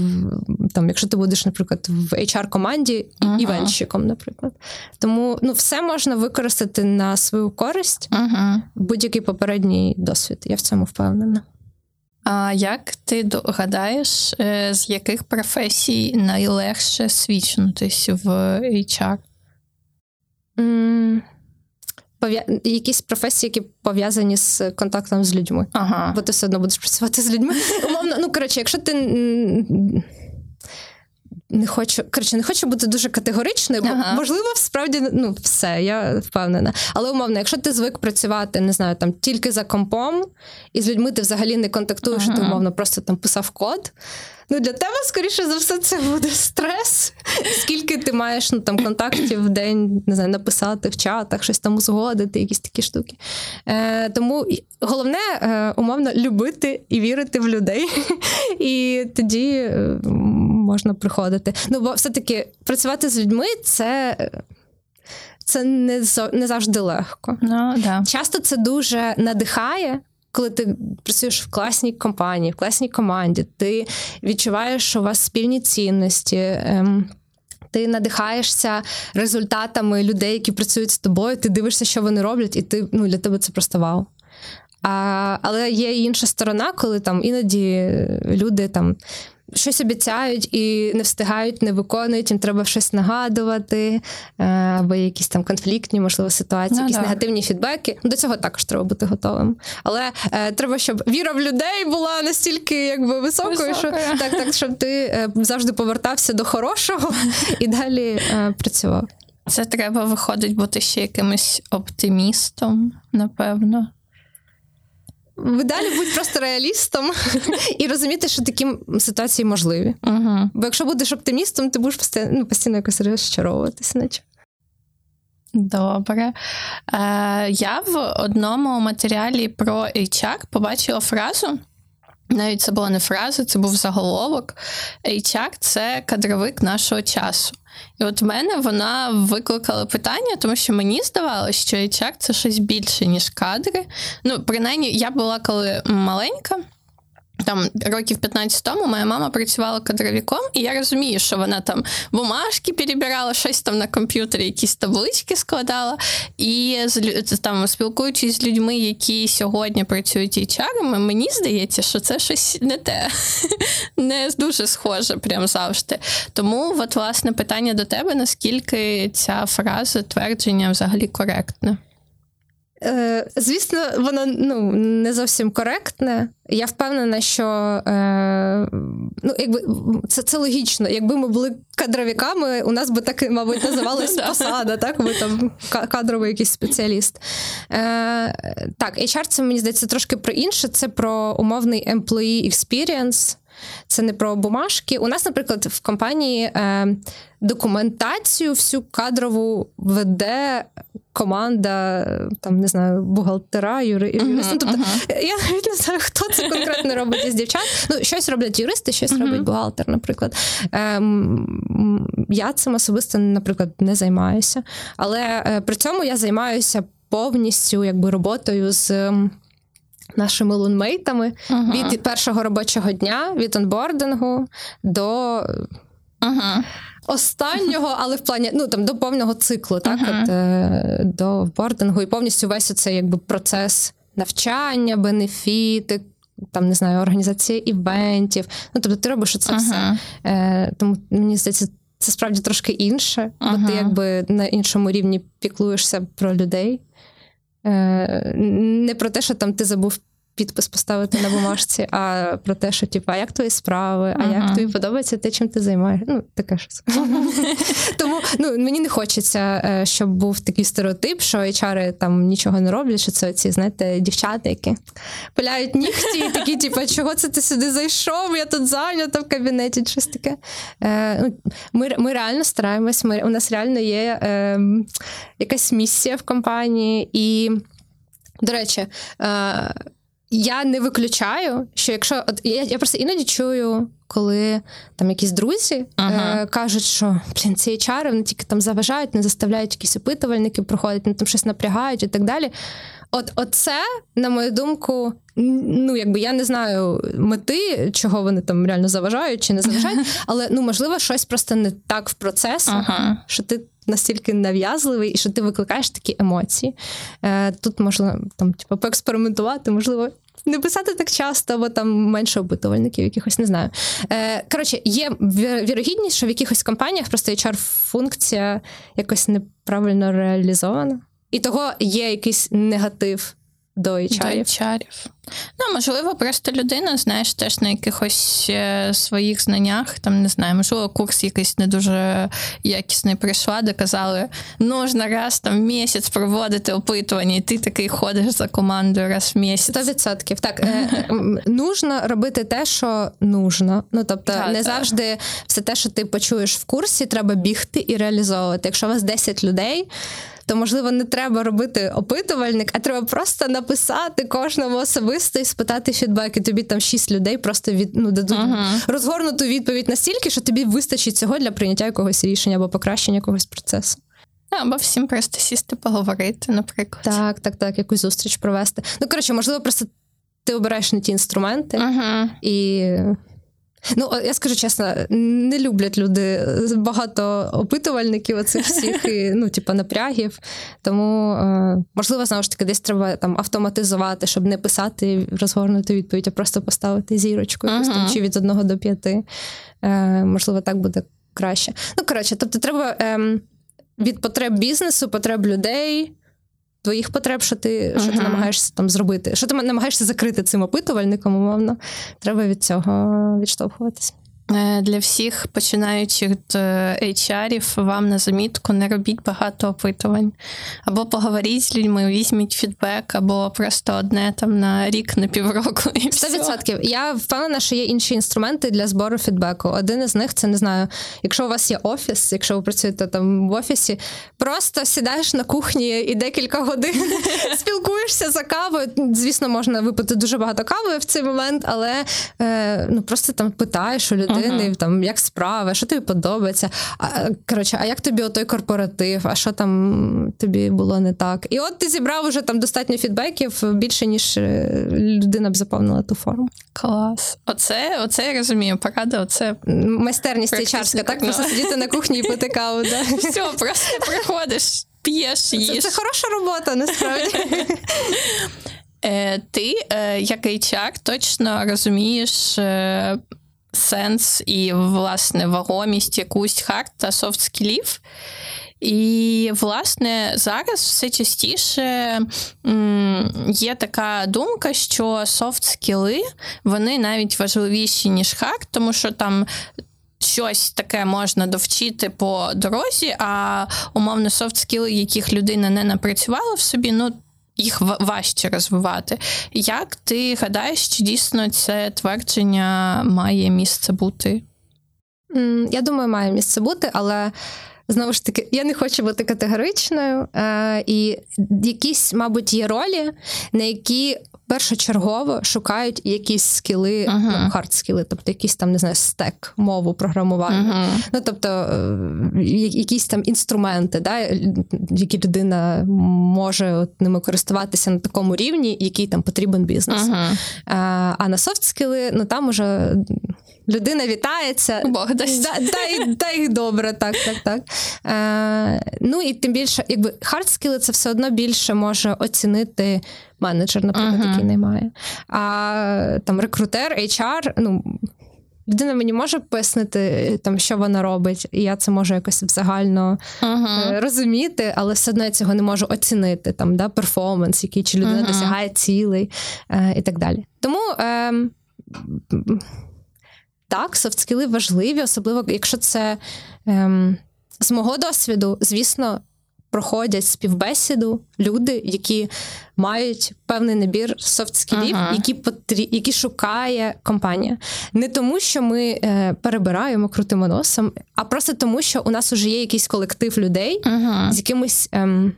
S2: там, якщо ти будеш, наприклад, в HR-команді ага. івентщиком, наприклад. Тому ну, все можна використати на свою користь ага. будь-який попередній досвід. Я в цьому впевнена.
S1: А як ти гадаєш, е, з яких професій найлегше свідчитись в HR?
S2: Mm. Якісь професії, які пов'язані з контактом з людьми. Ага. Бо ти все одно будеш працювати з людьми. Умовно, ну коротше, якщо ти не хочу коротше, не хочу бути дуже категоричною, бо ага. можливо, справді ну, все, я впевнена. Але умовно, якщо ти звик працювати, не знаю, там тільки за компом, і з людьми ти взагалі не контактуєш, ага. ти умовно просто там писав код. Ну, для тебе, скоріше за все, це буде стрес. Скільки ти маєш ну, там, контактів в день, не знаю, написати в чатах, щось там узгодити, якісь такі штуки. Е, Тому головне, е, умовно, любити і вірити в людей. І тоді е, можна приходити. Ну, бо все-таки працювати з людьми це. Це не не завжди легко.
S1: No, ну, да.
S2: Часто це дуже надихає, коли ти працюєш в класній компанії, в класній команді, ти відчуваєш, що у вас спільні цінності. Ем, ти надихаєшся результатами людей, які працюють з тобою, ти дивишся, що вони роблять, і ти ну, для тебе це просто вау. А, Але є інша сторона, коли там іноді люди там щось обіцяють і не встигають, не виконують, їм треба щось нагадувати, е, або якісь там конфліктні, можливо, ситуації, ну, якісь да. негативні фідбеки. До цього також треба бути готовим. Але е, треба, щоб віра в людей була настільки якби високою, Високою. що так, так, щоб ти е, завжди повертався до хорошого і далі е, працював.
S1: Це треба виходить бути ще якимось оптимістом, напевно.
S2: В ідеалі будь просто реалістом і розуміти, що такі ситуації можливі. Бо якщо будеш оптимістом, ти будеш постійно ну, постійно якось розчаровуватися. наче.
S1: Добре. Е, Я в одному матеріалі про HR побачила фразу. Навіть це була не фраза, це був заголовок. HR – це кадровик нашого часу. І от в мене вона викликала питання, тому що мені здавалося, що HR – це щось більше, ніж кадри. Ну, принаймні, я була коли маленька. Там років 15 тому моя мама працювала кадровіком, і я розумію, що вона там бумажки перебирала, щось там на комп'ютері, якісь таблички складала. І там, спілкуючись з людьми, які сьогодні працюють HR, мені здається, що це щось не те, не дуже схоже, прям завжди. Тому, от, власне, питання до тебе: наскільки ця фраза твердження взагалі коректна?
S2: Е, звісно, воно ну, не зовсім коректне. Я впевнена, що е, ну, якби це це логічно. Якби ми були кадровіками, у нас би так, мабуть, називалась посада, так? Ми там кадровий якийсь спеціаліст. Е, Так, HR це мені здається трошки про інше. Це про умовний employee experience. Це не про бумажки. У нас, наприклад, в компанії е, документацію всю кадрову веде команда, там не знаю, бухгалтера, юри. Uh-huh, тобто uh-huh. я навіть не знаю, хто це конкретно робить із дівчат. Ну, щось роблять юристи, щось uh-huh. робить бухгалтер, наприклад. Ем, Я цим особисто, наприклад, не займаюся. Але е, при цьому я займаюся повністю якби роботою з. Нашими лунмейтами uh-huh. від першого робочого дня, від онбордингу до uh-huh останнього, але в плані ну там до повного циклу, так uh-huh. от е, до бордингу, і повністю весь цей якби процес навчання, бенефіти. Там не знаю, організація івентів. Ну тобто ти робиш це uh-huh. все. Е, Тому мені здається, це справді трошки інше, бо ти якби на іншому рівні піклуєшся про людей. Е, Не про те, що там ти забув підпис поставити на бумажці, а про те, що типу, а як твої справи, а як тобі подобається те, чим ти займаєшся. Ну, таке щось. Тому ну, мені не хочеться, е, щоб був такий стереотип, що HR там нічого не роблять, що це ці, знаєте, дівчата, які пиляють нігті, і такі, типу, чого це ти сюди зайшов? Я тут зайнята в кабінеті, щось таке. Е, ну, ми ми реально стараємось, ми, у нас реально є е, якась місія в компанії, і, до речі, е, я не виключаю, що якщо от я я просто іноді чую, коли там якісь друзі ага. е, кажуть, що блін, ці HR, вони тільки там заважають, не заставляють якісь опитувальники проходити, вони там щось напрягають і так далі. От Оце, на мою думку, ну якби я не знаю мети, чого вони там реально заважають чи не заважають, але ну можливо щось просто не так в процесах, ага. що ти настільки нав'язливий і що ти викликаєш такі емоції. Е, Тут можна там, типу, поекспериментувати, можливо. Не писати так часто, або там менше опитувальників, якихось не знаю. Е, Коротше, є вірогідність, що в якихось компаніях просто HR-функція якось неправильно реалізована, і того є якийсь негатив до HR. До
S1: HR. Ну, можливо, просто людина, знаєш, теж на якихось е, своїх знаннях, там не знаю, можливо, курс якийсь не дуже якісний прийшла, де казали, нужно раз там в місяць проводити опитування, і ти такий ходиш за командою раз в місяць.
S2: Сто відсотків. Так, е, нужно робити те, що нужно. Ну, тобто, так, не так. завжди все те, що ти почуєш в курсі, треба бігти і реалізовувати. Якщо у вас 10 людей то можливо не треба робити опитувальник, а треба просто написати кожному особисто і спитати фідбек. І тобі там шість людей просто від ну дадуть uh-huh. розгорнуту відповідь настільки, що тобі вистачить цього для прийняття якогось рішення або покращення якогось процесу.
S1: Або всім просто сісти, поговорити, наприклад.
S2: Так, так, так, якусь зустріч провести. Ну коротше, можливо, просто ти обираєш не ті інструменти uh-huh. і Ну, я скажу чесно, не люблять люди багато опитувальників оцих всіх і ну, типу, напрягів. Тому, е, можливо, знову ж таки, десь треба там автоматизувати, щоб не писати розгорнути відповідь, а просто поставити зірочку uh-huh. там, чи від одного до п'яти. Е, можливо, так буде краще. Ну, коротше, тобто, треба ем, від потреб бізнесу, потреб людей твоїх потреб, що ти що ти намагаєшся там зробити, що ти намагаєшся закрити цим опитувальником, умовно, треба від цього відштовхуватися.
S1: Е, для всіх починаючих HR-ів вам на замітку не робіть багато опитувань. Або поговоріть з людьми, візьміть фідбек, або просто одне там на рік, на півроку. і все.
S2: 100%. Я впевнена, що є інші інструменти для збору фідбеку. Один із них це не знаю, якщо у вас є офіс, якщо ви працюєте там в офісі, просто сідаєш на кухні і декілька годин спілкуєшся за кавою. Звісно, можна випити дуже багато кави в цей момент, але е, ну просто там питаєш у людей людини, uh-huh. там як справи, що тобі подобається. А, Коротше, а як тобі отой корпоратив? А що там тобі було не так? І от ти зібрав уже там достатньо фідбеків більше, ніж е, людина б заповнила ту форму.
S1: Клас. Оце, оце я розумію. Порада, оце
S2: майстерність цейчарська, так? Просто сидіти на кухні і пити каву. Да?
S1: Все, просто приходиш. П'єш, їж.
S2: Це, це хороша робота, насправді.
S1: Е, ти, е, як HR, точно розумієш сенс і, власне, вагомість якусь hard та soft skill ів. І, власне, зараз все частіше є така думка, що soft skill и вони навіть важливіші, ніж hard, тому що там. Щось таке можна довчити по дорозі, а умовно софт скіли, яких людина не напрацювала в собі, ну їх важче розвивати. Як ти гадаєш, чи дійсно це твердження має місце бути?
S2: Я думаю, має місце бути, але. Знову ж таки, я не хочу бути категоричною, е, і якісь, мабуть, є ролі, на які першочергово шукають якісь скіли, uh-huh. ну, хард-скіли, тобто якісь там не знаю, стек, мову програмування. Uh-huh. Ну тобто е, якісь там інструменти, да, які людина може от ними користуватися на такому рівні, який там потрібен бізнес. Uh-huh. А, а на софт-скіли, ну там уже. Людина вітається,
S1: Бог дасть.
S2: Да, дай, дай добре, так, так, так. Е, Ну і тим більше, якби хардскіли це все одно більше може оцінити менеджер, наприклад, uh-huh. який наймає. А там рекрутер, HR, ну. Людина мені може пояснити, там, що вона робить, і я це можу якось загально uh-huh. розуміти, але все одно я цього не можу оцінити, там, да, перформанс, який чи людина uh-huh. досягає цілей е, і так далі. Тому е, так, софтскіли важливі, особливо якщо це е, з мого досвіду, звісно, проходять співбесіду люди, які мають певний набір софт-скілів, ага. які потрі... які шукає компанія. Не тому, що ми е, перебираємо, крутимо носом, а просто тому, що у нас вже є якийсь колектив людей ага. з якимось. Ем...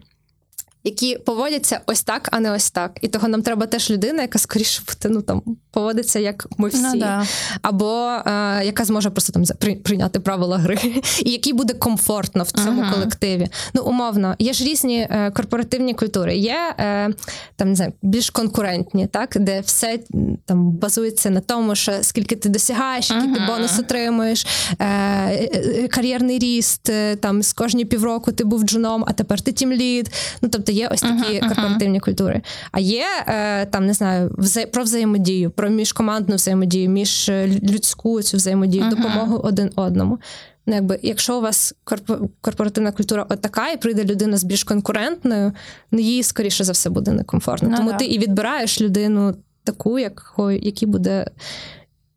S2: які поводяться ось так, а не ось так. І того нам треба теж людина, яка скоріше ну там поводиться, як ми всі,
S1: Ну, да.
S2: або е, яка зможе просто там прийняти правила гри, і якій буде комфортно в цьому
S1: Ага.
S2: колективі. Ну, умовно, є ж різні е, корпоративні культури. Є е, там не знаю, більш конкурентні, так де все там базується на тому, що скільки ти досягаєш, який ти бонус отримуєш, е, е, кар'єрний ріст. е, Там з кожні півроку ти був джуном, а тепер ти тімлід. Ну тобто є ось такі
S1: Ага, ага.
S2: корпоративні культури. А є е, там не знаю, вза- про взаємодію, про міжкомандну взаємодію, між е, людську цю взаємодію,
S1: Ага.
S2: допомогу один одному. Ну, якби, якщо у вас корпо- корпоративна культура отака, і прийде людина з більш конкурентною, ну їй скоріше за все буде некомфортно.
S1: Ну,
S2: Тому
S1: да.
S2: ти і відбираєш людину таку, якою, якій буде.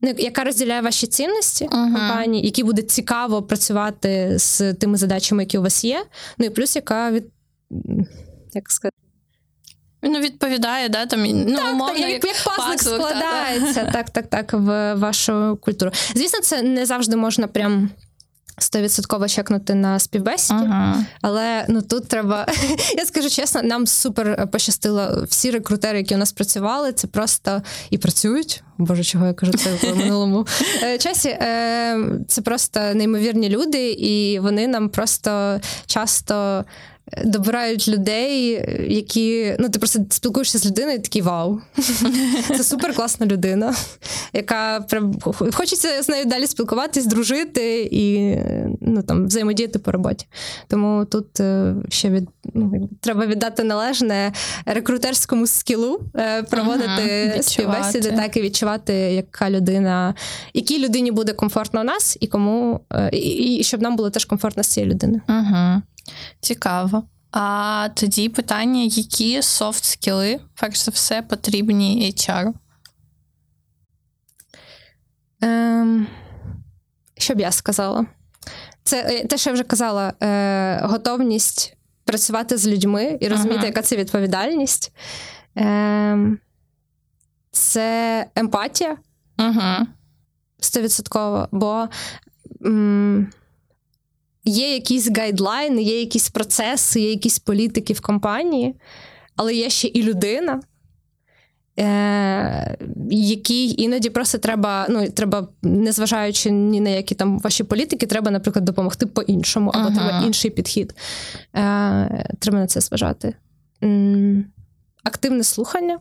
S2: ну, Яка розділяє ваші цінності
S1: Ага.
S2: компанії, які буде цікаво працювати з тими задачами, які у вас є. Ну і плюс, яка від як сказати,
S1: Ну, відповідає, да, там, ну, умовно,
S2: так, як, як пазлик
S1: пазлик, та,
S2: складається, так, так, так, в вашу культуру. Звісно, це не завжди можна прям. 100% чекнути на співбесіді,
S1: Ага.
S2: але ну тут треба. Я скажу чесно, нам супер пощастило. Всі рекрутери, які у нас працювали, це просто і працюють. Боже, чого я кажу це в минулому е, часі. Е, Це просто неймовірні люди, і вони нам просто часто. Добирають людей, які ну ти просто спілкуєшся з людиною, і такий вау. Це супер класна людина, яка прям хочеться з нею далі спілкуватись, дружити і ну там взаємодіяти по роботі. Тому тут е, ще від ну, треба віддати належне рекрутерському скілу, е, проводити
S1: Ага,
S2: співбесіди, так і відчувати, яка людина, якій людині буде комфортно у нас, і кому е, і, і щоб нам було теж комфортно з цією людиною.
S1: Угу. Цікаво. А тоді питання: які софт скіли, перш за все, потрібні HR?
S2: Ем, що б я сказала? Це е, те, що я вже казала, е, готовність працювати з людьми і розуміти,
S1: Ага.
S2: яка це відповідальність. Ем, це емпатія
S1: Угу.
S2: стовідсотково, бо м, є якісь гайдлайни, є якісь процеси, є якісь політики в компанії, але є ще і людина. Е, якій іноді просто треба, ну треба, незважаючи ні на які там ваші політики, треба, наприклад, допомогти по-іншому, або
S1: Ага.
S2: треба інший підхід. Е, треба на це зважати. Активне слухання.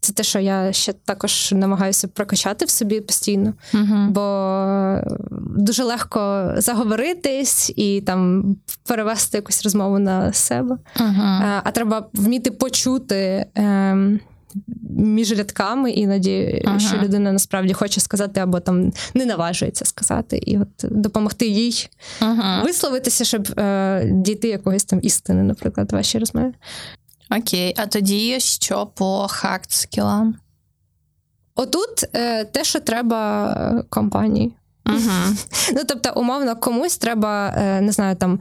S2: Це те, що я ще також намагаюся прокачати в собі постійно,
S1: Угу.
S2: бо дуже легко заговоритись і там перевести якусь розмову на себе.
S1: Угу.
S2: А, а треба вміти почути ем, між рядками іноді,
S1: Ага.
S2: що людина насправді хоче сказати, або там не наважується сказати, і от допомогти їй висловитися, щоб е, дійти якоїсь там істини, наприклад, в вашій розмові.
S1: Окей, а тоді що по hard skill ам?
S2: Отут е, те, що треба е, компанії.
S1: Угу.
S2: Ну, тобто, умовно, комусь треба, е, не знаю, там.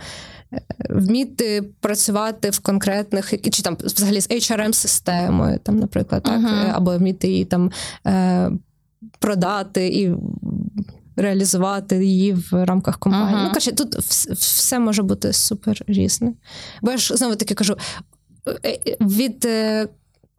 S2: е, Вміти працювати в конкретних чи там взагалі з HRM-системою, там, наприклад, так, е, або вміти її там е, продати і реалізувати її в рамках компанії.
S1: Ага.
S2: Ну, коротше, тут вс- все може бути супер різне. Бо я ж знову таки кажу: від е,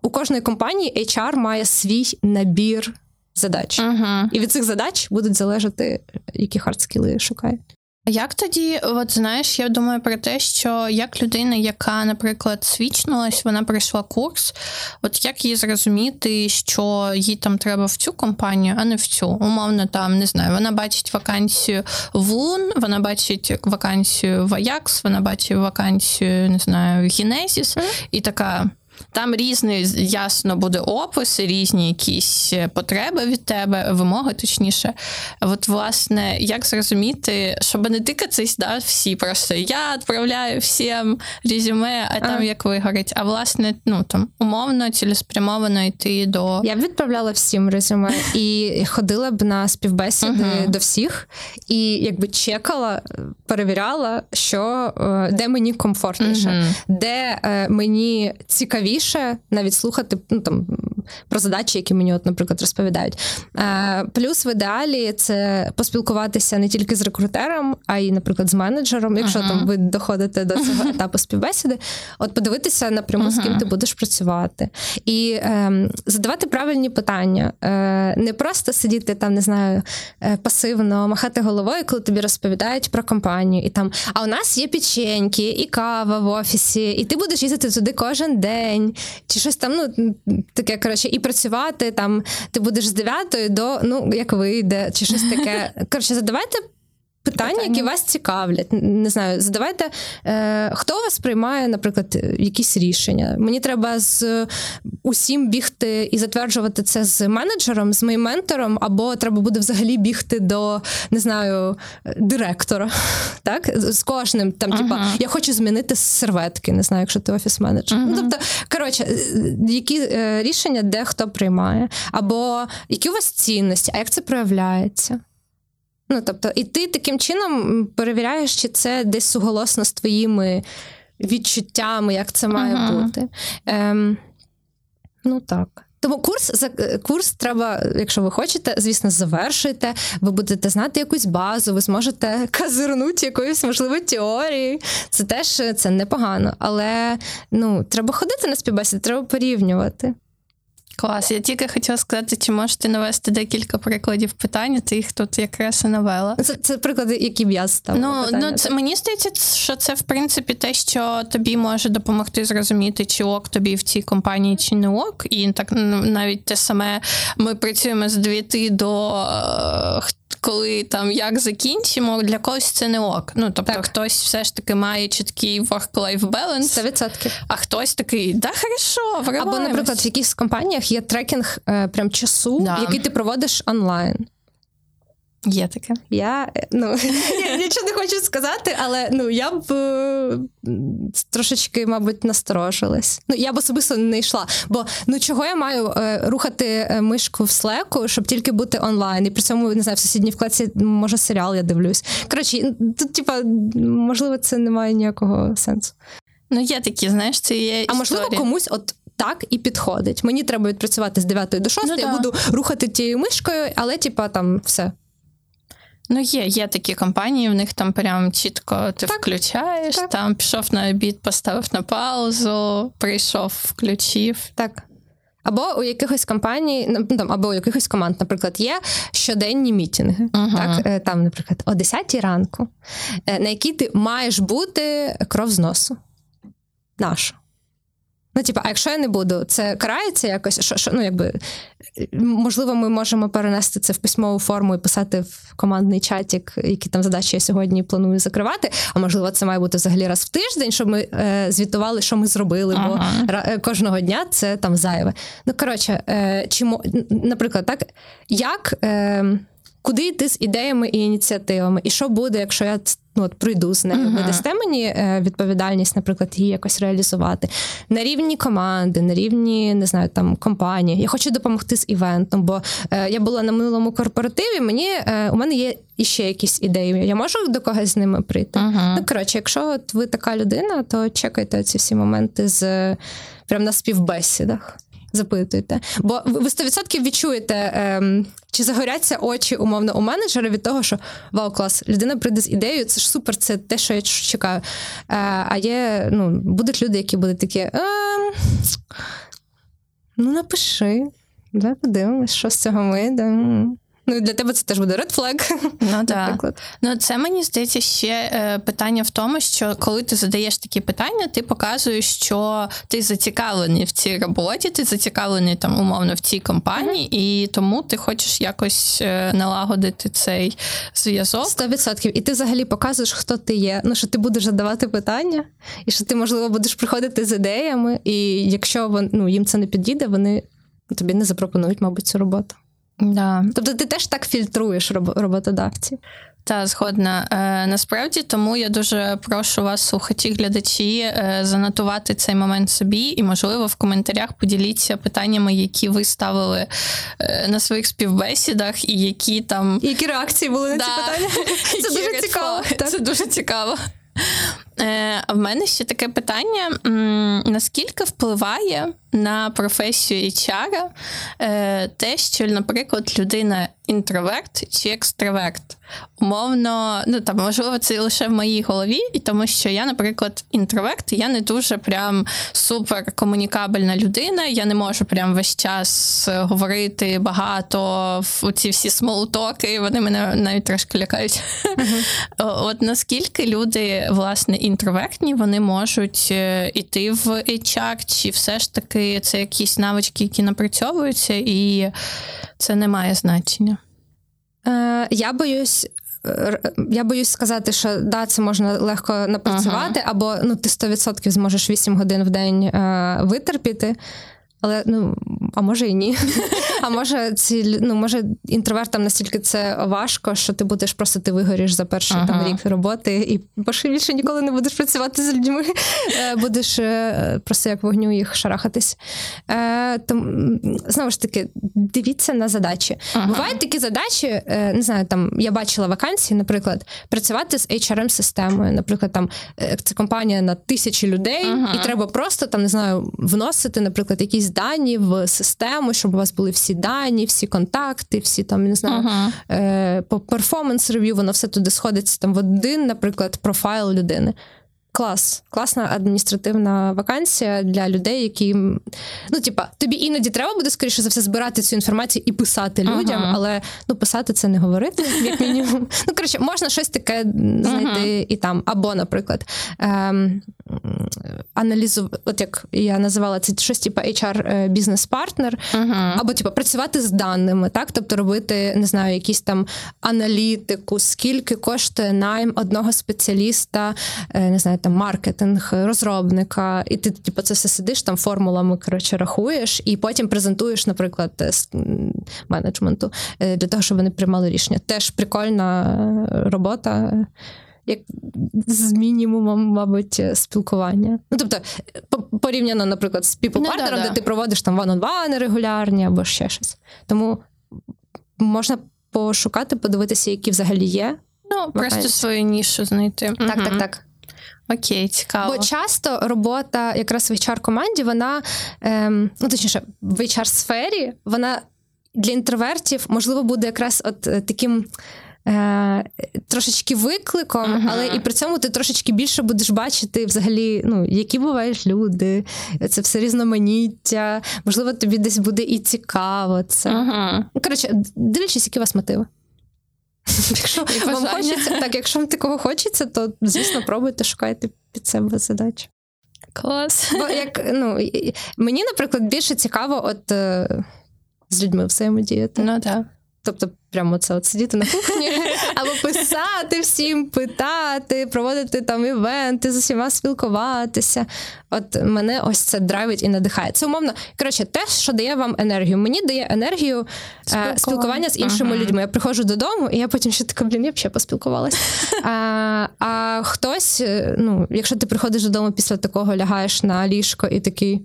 S2: у кожної компанії HR має свій набір задач.
S1: Угу.
S2: І від цих задач будуть залежати, які хардскіли шукають.
S1: Як тоді, от знаєш, я думаю про те, що як людина, яка, наприклад, свічнулась, вона пройшла курс, от як їй зрозуміти, що їй там треба в цю компанію, а не в цю. Умовно, там не знаю, вона бачить вакансію в Лун, вона бачить вакансію в Аякс, вона бачить вакансію, не знаю, в Генезіс, і така. Там різний, ясно, буде опис, різні якісь е, потреби від тебе, вимоги точніше. От, власне, як зрозуміти, щоб не тикатись, да, всі просто я відправляю всім резюме, а там
S2: А.
S1: як вигорить. А власне, ну там умовно, цілеспрямовано йти до.
S2: Я б відправляла всім резюме і ходила б на співбесіди до всіх, і якби чекала перевіряла, що е, де мені комфортніше, де е, мені цікавіше навіть слухати ну, там, про задачі, які мені, от, наприклад, розповідають. Е, плюс в ідеалі це поспілкуватися не тільки з рекрутером, а й, наприклад, з менеджером, якщо uh-huh. там ви доходите до цього етапу співбесіди, от подивитися напряму, uh-huh. з ким ти будеш працювати, і е, задавати правильні питання, Е, не просто сидіти там, не знаю, е, пасивно махати головою, коли тобі розповідають про компанію, і там а у нас є печеньки, і кава в офісі, і ти будеш їздити туди кожен день, чи щось там, ну таке коротше, і працювати там. Ти будеш з 9 до ну як вийде, чи щось таке. Коротше, задавайте Питання, які вас цікавлять, не знаю, задавайте, е, хто вас приймає, наприклад, якісь рішення. Мені треба з усім бігти і затверджувати це з менеджером, з моїм ментором, або треба буде взагалі бігти до не знаю, директора. Так? З кожним там, uh-huh. типа, я хочу змінити серветки, не знаю, якщо ти офіс-менеджер. Uh-huh. Ну, тобто, коротше, які е, рішення де хто приймає, або які у вас цінності, а як це проявляється? Ну, тобто, і ти таким чином перевіряєш, чи це десь суголосно з твоїми відчуттями, як це має uh-huh. бути. Ем, Ну так. Тому курс курс треба, якщо ви хочете, звісно, завершуйте. Ви будете знати якусь базу, ви зможете казирнути якоюсь можливо теорії. Це теж це непогано. Але ну, треба ходити на співбесіди, треба порівнювати.
S1: Клас, я тільки хотіла сказати, чи можете навести декілька прикладів питання, ти їх тут якраз і навела.
S2: Це це приклади, які б я ставила.
S1: Ну, ну це мені здається, що це в принципі те, що тобі може допомогти зрозуміти, чи ок тобі в цій компанії, чи не ок. І так навіть те саме ми працюємо з 9 до е, коли там як закінчимо, для когось це не ок. Ну тобто, так. хтось все ж таки має чіткий work-life balance,
S2: 100%.
S1: а хтось такий, да, хорошо, вриваємось.
S2: Або, наприклад, в якихось компаніях є трекінг е, прям часу, да. який ти проводиш онлайн.
S1: Є таке.
S2: Я ну я нічого не хочу сказати, але ну я б е, трошечки, мабуть, насторожилась. Ну я б особисто не йшла. Бо ну чого я маю е, рухати е, мишку в слеку, щоб тільки бути онлайн, і при цьому не знаю, в сусідній вкладці може серіал я дивлюсь. Коротше, тут, типа, можливо, це не має ніякого сенсу.
S1: Ну, є такі, знаєш, це є. Історія.
S2: А можливо, комусь от. Так і підходить. Мені треба відпрацювати з 9 до 6, ну, я да. буду рухати тією мишкою, але типа там все.
S1: Ну, є є такі компанії, в них там прям чітко ти так, включаєш, так. там пішов на обід, поставив на паузу, прийшов, включив.
S2: Так. Або у якихось компаній, ну, там, або у якихось команд, наприклад, є щоденні мітинги. Uh-huh. Так, е, Там, наприклад, о 10 ранку, е, на якій ти маєш бути кров з носу. Нашу. Ну, типу, а якщо я не буду, це карається якось? Що, що, ну, якби, Можливо, ми можемо перенести це в письмову форму і писати в командний чатік, які там задачі я сьогодні планую закривати. А можливо, це має бути взагалі раз в тиждень, щоб ми е, звітували, що ми зробили, бо ага. кожного дня це там зайве. Ну, коротше, е, чи, наприклад, так, як. Е, куди йти з ідеями і ініціативами, і що буде, якщо я ну, от прийду з нею. Uh-huh. Ви дасте мені е, відповідальність, наприклад, її якось реалізувати на рівні команди, на рівні не знаю, там компанії. Я хочу допомогти з івентом, бо е, я була на минулому корпоративі. Мені е, у мене є іще якісь ідеї. Я можу до когось з ними прийти. Uh-huh. Ну коротше, якщо от ви така людина, то чекайте ці всі моменти з прям на співбесідах запитуйте. Бо ви 100% відчуєте, ем, чи загоряться очі умовно у менеджера від того, що вау, клас, людина прийде з ідеєю, це ж супер, це те, що я чекаю. Е, а є, ну, будуть люди, які будуть такі. Ем, ну, напиши. Давай подивимось, що з цього вийде. Ну і для тебе це теж буде red flag.
S1: Ну так. Ну це мені здається ще е, питання в тому, що коли ти задаєш такі питання, ти показуєш, що ти зацікавлений в цій роботі, ти зацікавлений там умовно в цій компанії, mm-hmm. і тому ти хочеш якось е, налагодити цей зв'язок.
S2: Сто відсотків. І ти взагалі показуєш, хто ти є. Ну що ти будеш задавати питання, і що ти, можливо, будеш приходити з ідеями, і якщо ну, їм це не підійде, вони тобі не запропонують, мабуть, цю роботу.
S1: Да.
S2: Тобто ти теж так фільтруєш роботодавців.
S1: Та згодна. Е, Насправді тому я дуже прошу вас, слухачі, глядачі, е, занотувати цей момент собі, і, можливо, в коментарях поділіться питаннями, які ви ставили е, на своїх співбесідах, і які там
S2: які реакції були на да. ці питання. Це дуже цікаво.
S1: Це дуже дуже цікаво. Е, а в мене ще таке питання: наскільки впливає на професію HR е, те, що, наприклад, людина інтроверт чи екстраверт? Умовно, ну там можливо, це лише в моїй голові, і тому що я, наприклад, інтроверт, я не дуже прям супер комунікабельна людина. Я не можу прям весь час говорити багато в ці всі смолтоки, вони мене навіть трошки лякають. Uh-huh. От наскільки люди, власне, інтровертні, вони можуть іти е, в HR, чи все ж таки це якісь навички, які напрацьовуються, і це не має значення?
S2: Е, Я боюсь. Е, я боюсь сказати, що да, це можна легко напрацювати, ага. або ну ти 100% зможеш 8 годин в день е, витерпіти. Але ну а може і ні. А може, ці ну може інтровертам настільки це важко, що ти будеш просто ти вигоріш за перший ага. там рік роботи і більше ніколи не будеш працювати з людьми. Е, будеш е, просто як вогню їх шарахатись. Е, Тому знову ж таки, дивіться на задачі. Ага. Бувають такі задачі, не знаю, там я бачила вакансії, наприклад, працювати з hrm системою Наприклад, там це компанія на тисячі людей, ага. і треба просто там не знаю вносити, наприклад, якісь дані в систему, щоб у вас були всі дані, всі контакти, всі там не знаю uh-huh. по перформанс рев'ю, воно все туди сходиться там в один, наприклад, профайл людини. Клас, класна адміністративна вакансія для людей, які ну, типа, тобі іноді треба буде скоріше за все збирати цю інформацію і писати людям, uh-huh. але ну писати це не говорити, як мінімум. Ну коротше, можна щось таке знайти uh-huh. і там. Або, наприклад, ем, аналізувати, от як я називала це щось, типу HR бізнес-партнер, uh-huh. або типу, працювати з даними, так, тобто робити, не знаю, якісь там аналітику, скільки коштує найм одного спеціаліста, е, не знаю там маркетинг, розробника, і ти типу, це все сидиш там формулами коротше, рахуєш, і потім презентуєш, наприклад, е, менеджменту е, для того, щоб вони приймали рішення. Теж прикольна робота. Як з мінімумом, мабуть, спілкування. Ну, тобто, порівняно, наприклад, з піпл-партнером, ну, де ти проводиш там ван-он-вани регулярні або ще щось. Тому можна пошукати, подивитися, які взагалі є.
S1: Ну, просто свою нішу знайти.
S2: Так, угу. так, так.
S1: Окей, цікаво.
S2: Бо часто робота якраз в HR-команді, вона ем, ну точніше, в HR-сфері вона для інтровертів можливо буде якраз от е, таким. Е, Трошечки викликом, uh-huh. але і при цьому ти трошечки більше будеш бачити, взагалі, ну, які бувають люди, це все різноманіття. Можливо, тобі десь буде і цікаво це. Uh-huh. Коротше, дивлячись, які у вас мотиви. Якщо вам хочеться, так, якщо вам такого хочеться, то звісно пробуйте, шукайте під себе задачі.
S1: Клас.
S2: Бо як ну мені, наприклад, більше цікаво, от е, з людьми взаємодіяти.
S1: Ну так.
S2: Тобто, прямо це от сидіти на кухні, або писати всім, питати, проводити там івенти, з усіма спілкуватися. От мене ось це драйвить і надихає. Це умовно, коротше, те, що дає вам енергію. Мені дає енергію е, спілкування, спілкування з іншими ага. людьми. Я приходжу додому, і я потім ще така, блін, я б ще поспілкувалася. А а хтось, е, ну, якщо ти приходиш додому після такого, лягаєш на ліжко і такий.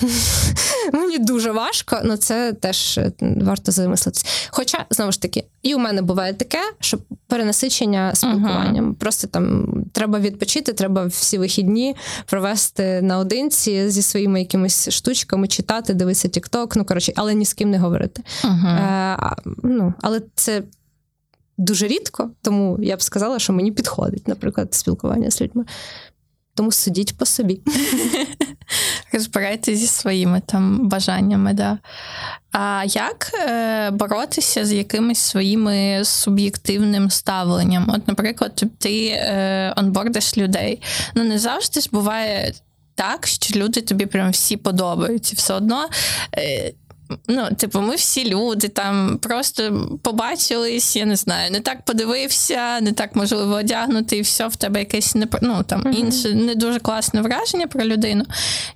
S2: Мені дуже важко, але це теж е, варто замислитися. Хоча, знову ж таки, і у мене буває таке, що перенасичення спілкуванням. Uh-huh. Просто там треба відпочити, треба всі вихідні провести наодинці зі своїми якимись штучками, читати, дивитися TikTok, ну коротше, але ні з ким не говорити. Uh-huh. Е, ну, Але це. Дуже рідко, тому я б сказала, що мені підходить, наприклад, спілкування з людьми. Тому судіть по собі.
S1: Розбирайте зі своїми там бажаннями. Да. А як е, боротися з якимись своїми суб'єктивним ставленням? От, наприклад, ти е, онбордиш людей. Ну, не завжди ж буває так, що люди тобі прям всі подобаються. Все одно. Ну, типу, ми всі люди там просто побачились, я не знаю, не так подивився, не так можливо одягнути, і все в тебе якесь не ну, там інше не дуже класне враження про людину.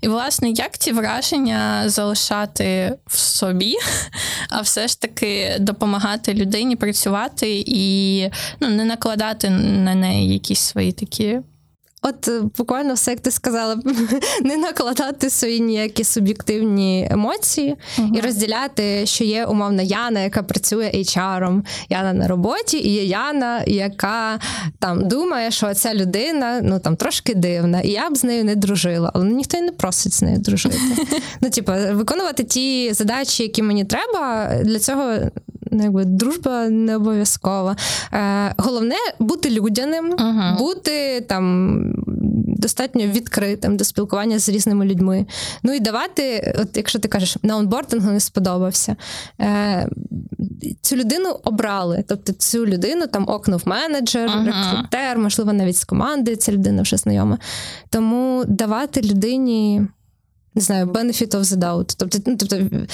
S1: І, власне, як ці враження залишати в собі, а все ж таки допомагати людині працювати і ну, не накладати на неї якісь свої такі
S2: От е, буквально все, як ти сказала, не накладати свої ніякі суб'єктивні емоції uh-huh. і розділяти, що є умовна Яна, яка працює HR-ом, Яна на роботі, і є Яна, яка там думає, що ця людина ну там трошки дивна, і я б з нею не дружила, але ніхто й не просить з нею дружити. Ну, типу, виконувати ті задачі, які мені треба, для цього ну, якби дружба не обов'язкова. Е, Головне бути людяним, uh-huh. бути там достатньо відкритим до спілкування з різними людьми. Ну і давати, от якщо ти кажеш, на онбордингу не сподобався. Е, Цю людину обрали, тобто цю людину там окнув менеджер, uh-huh. рекрутер, можливо, навіть з команди ця людина вже знайома. Тому давати людині, не знаю, benefit of the doubt. Тобто, ну, тобто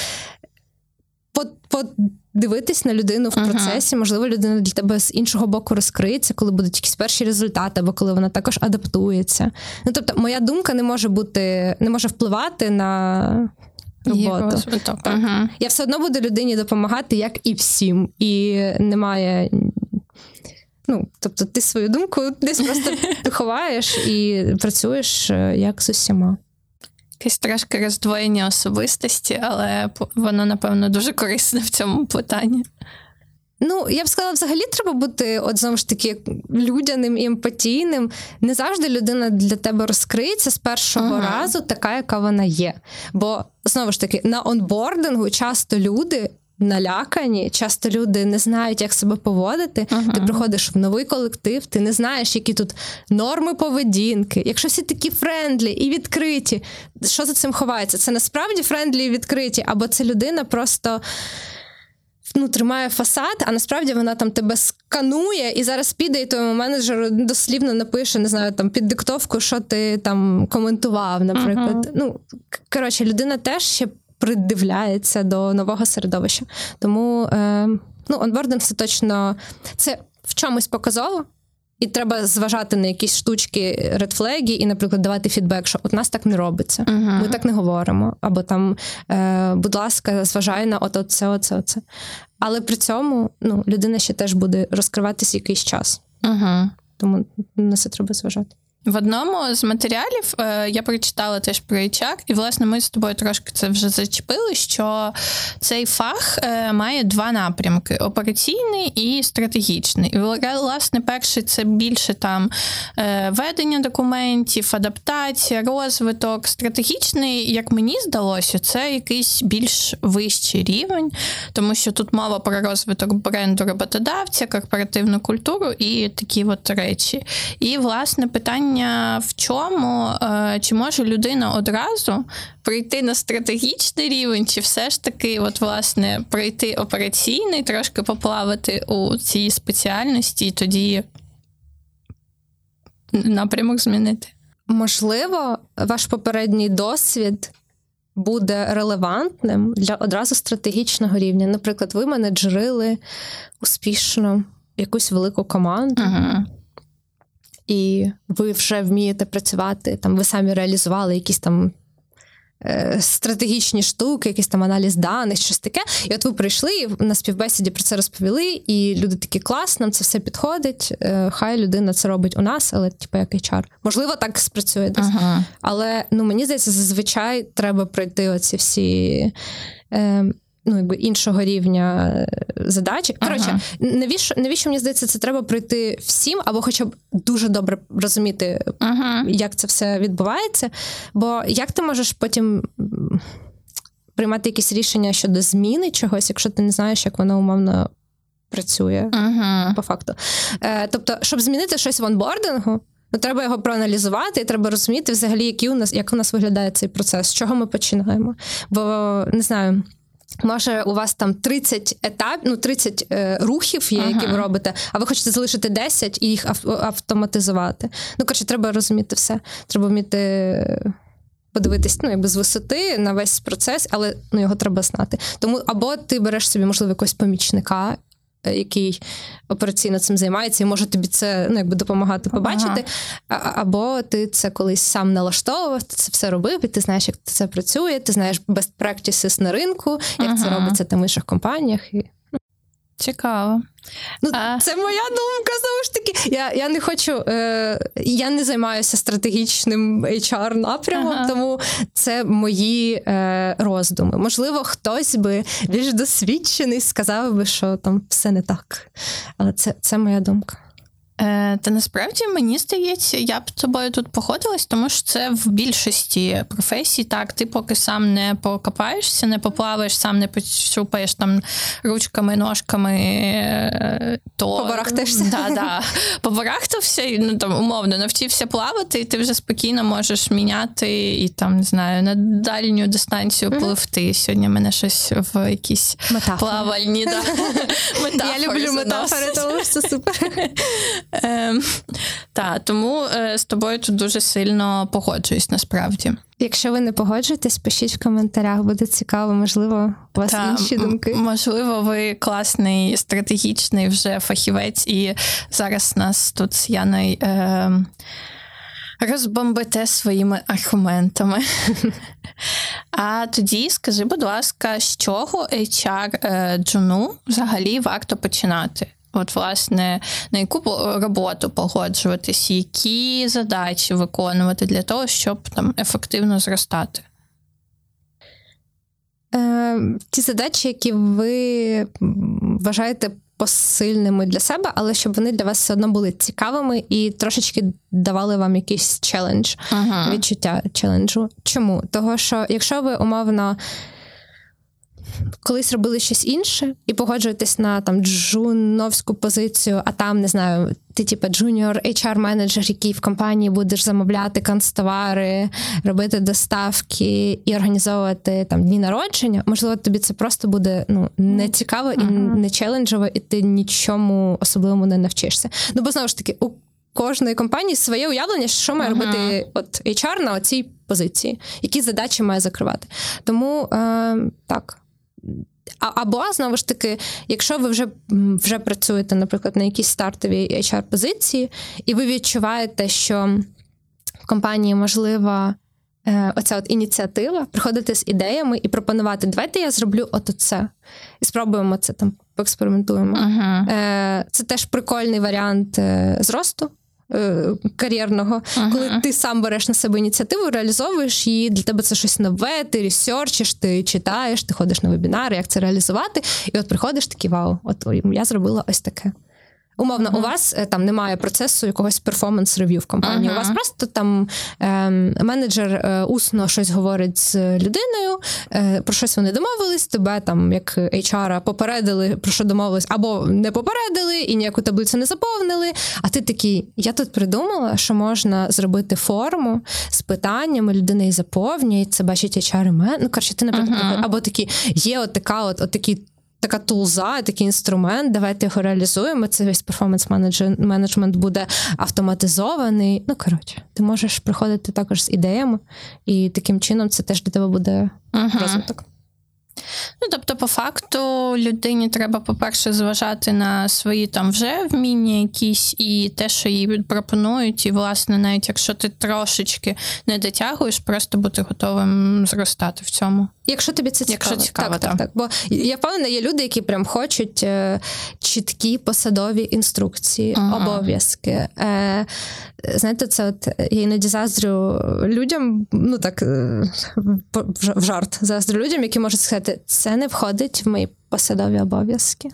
S2: подивитись на людину в процесі, uh-huh. можливо, людина для тебе з іншого боку розкриється, коли будуть якісь перші результати, або коли вона також адаптується. Ну тобто, моя думка не може бути, не може впливати на. Роботу. Так. Uh-huh. Я все одно буду людині допомагати, як і всім. І немає. Ну, тобто, ти свою думку десь просто ховаєш і працюєш е, як з усіма
S1: якесь трошки роздвоєння особистості, але воно, напевно, дуже корисне в цьому питанні.
S2: Ну, я б сказала, взагалі треба бути, от знову ж таки, людяним і емпатійним. Не завжди людина для тебе розкриється з першого uh-huh. разу, така, яка вона є. Бо знову ж таки, на онбордингу часто люди налякані. Часто люди не знають, як себе поводити. Uh-huh. Ти приходиш в новий колектив, ти не знаєш, які тут норми поведінки. Якщо всі такі friendly і відкриті, що за цим ховається? Це насправді friendly і відкриті, або це людина просто. Ну, тримає фасад, а насправді вона там тебе сканує і зараз піде, і твоєму менеджеру дослівно напише, не знаю, там під диктовку, що ти там коментував, наприклад. Uh-huh. Ну, коротше, людина теж ще придивляється до нового середовища. Тому е, ну, онбординг це точно це в чомусь показово. І треба зважати на якісь штучки, редфлегі, і, наприклад, давати фідбек, що от нас так не робиться, uh-huh. ми так не говоримо. Або там, е, будь ласка, зважай на от оце, оце, оце. Але при цьому ну, людина ще теж буде розкриватися якийсь час. Uh-huh. Тому на це треба зважати.
S1: В одному з матеріалів е, я прочитала теж про HR, і власне ми з тобою трошки це вже зачепили. Що цей фах е, має два напрямки: операційний і стратегічний. Власне, перший це більше там е, ведення документів, адаптація, розвиток. Стратегічний, як мені здалося, це якийсь більш вищий рівень, тому що тут мова про розвиток бренду роботодавця, корпоративну культуру і такі от речі. І власне питання питання в чому, е, чи може людина одразу прийти на стратегічний рівень, чи все ж таки, от, власне, пройти операційний, трошки поплавати у цій спеціальності, і тоді напрямок змінити?
S2: Можливо, ваш попередній досвід. Буде релевантним для одразу стратегічного рівня. Наприклад, ви менеджерили успішно якусь велику команду, uh-huh і ви вже вмієте працювати, там ви самі реалізували якісь там. Е, стратегічні штуки, якийсь там аналіз даних, щось таке. І от ви прийшли і на співбесіді про це розповіли, і люди такі клас, нам це все підходить. Е, хай людина це робить у нас, але типу як HR. Можливо, так спрацює десь. Ага. Але ну мені здається, зазвичай треба пройти оці всі. Е, ну, якби іншого рівня е, задачі. Коротше, ага. навіщо навіщо мені здається, це треба пройти всім, або хоча б дуже добре розуміти, ага. як це все відбувається. Бо як ти можеш потім приймати якісь рішення щодо зміни чогось, якщо ти не знаєш, як воно умовно працює ага. по факту? Е, Тобто, щоб змінити щось в онбордингу. Ну, треба його проаналізувати, і треба розуміти, взагалі, який у нас як у нас виглядає цей процес, з чого ми починаємо. Бо не знаю, Може, у вас там 30 етап, ну 30 е, рухів є, які ви робите, а ви хочете залишити 10 і їх автоматизувати. Ну, коротше, треба розуміти все. Треба вміти подивитись ну, якби з висоти на весь процес, але ну, його треба знати. Тому або ти береш собі, можливо, якогось помічника, Е, який операційно цим займається, і може тобі це ну, якби допомагати побачити. Ага. Або ти це колись сам налаштовував, ти це все робив, і ти знаєш, як це працює, ти знаєш best practices на ринку, як ага. це робиться там в інших компаніях. І...
S1: Цікаво.
S2: Ну, а... Це моя думка, знову ж таки. Я я не хочу, е, я не займаюся стратегічним HR напрямом, ага. тому це мої е, роздуми. Можливо, хтось би більш досвідчений сказав би, що там все не так. Але це, це моя думка.
S1: Е, Та насправді мені здається, я б з тобою тут походилась, тому що це в більшості професій. Так, ти поки сам не покопаєшся, не поплаваєш, сам не почупаєш там ручками, ножками, е, то
S2: побарахтаєшся.
S1: Да, да. Побарахтався і ну там умовно навчився плавати, і ти вже спокійно можеш міняти і там не знаю на дальню дистанцію пливти. Сьогодні мене щось в якісь Метафори. плавальні. Да.
S2: Я люблю метафори, тому що супер.
S1: Е, та, Тому е, з тобою тут дуже сильно погоджуюсь насправді.
S2: Якщо ви не погоджуєтесь, пишіть в коментарях, буде цікаво, можливо, у вас Та, інші думки.
S1: Можливо, ви класний стратегічний вже фахівець, і зараз нас тут з Яною е, розбомбите своїми аргументами. А тоді скажи, будь ласка, з чого HR е, джуну взагалі варто починати? От, власне, на яку роботу погоджуватись, які задачі виконувати для того, щоб там ефективно зростати?
S2: Е, Ті задачі, які ви вважаєте посильними для себе, але щоб вони для вас все одно були цікавими і трошечки давали вам якийсь челендж, ага. відчуття челенджу. Чому? Того, що якщо ви умовно колись робили щось інше і погоджуєтесь на там джуновську позицію, а там не знаю, ти типу junior hr менеджер який в компанії будеш замовляти канцтовари, робити доставки і організовувати там дні народження. Можливо, тобі це просто буде ну не цікаво і не челенджово, і ти нічому особливому не навчишся. Ну бо знову ж таки, у кожної компанії своє уявлення, що має робити от HR на цій позиції, які задачі має закривати. Тому е, так. Або знову ж таки, якщо ви вже вже працюєте, наприклад, на якійсь стартовій HR-позиції, і ви відчуваєте, що в компанії можлива е, оця от ініціатива приходити з ідеями і пропонувати, давайте я зроблю от це. І спробуємо це там, поекспериментуємо. Uh-huh. Е, це теж прикольний варіант е, зросту. Е, кар'єрного, ага. коли ти сам береш на себе ініціативу, реалізовуєш її, для тебе це щось нове, ти ресерчиш, ти читаєш, ти ходиш на вебінари, як це реалізувати, і от приходиш такий вау, от я зробила ось таке. Умовно, uh-huh. у вас е, там немає процесу якогось перформанс-рев'ю в компанії. Uh-huh. У вас просто там е, менеджер е, усно щось говорить з людиною, е, про щось вони домовились, тебе там, як HR, попередили, про що домовились, або не попередили і ніяку таблицю не заповнили. А ти такий, я тут придумала, що можна зробити форму з питаннями, людина її заповнює, це бачить HR-мен. Ну, коротше, ти, наприклад, uh-huh. або такі, є от така, от, от такі така тулза, такий інструмент. Давайте його реалізуємо. Це весь перформанс менеджмент буде автоматизований. Ну коротше, ти можеш приходити також з ідеями, і таким чином це теж для тебе буде uh-huh. розвиток.
S1: Ну, тобто, по факту, людині треба, по-перше, зважати на свої там вже вміння якісь і те, що їй пропонують, і, власне, навіть якщо ти трошечки не дотягуєш, просто бути готовим зростати в цьому.
S2: Якщо тобі це цікаво.
S1: Якщо цікаво,
S2: так, так, так. Бо я впевнена, є люди, які прям хочуть е, чіткі посадові інструкції, ага. обов'язки. Е, Знаєте, це от я іноді заздрю людям, ну так е, в жарт заздрю людям, які можуть сказати, це не входить в мої посадові обов'язки.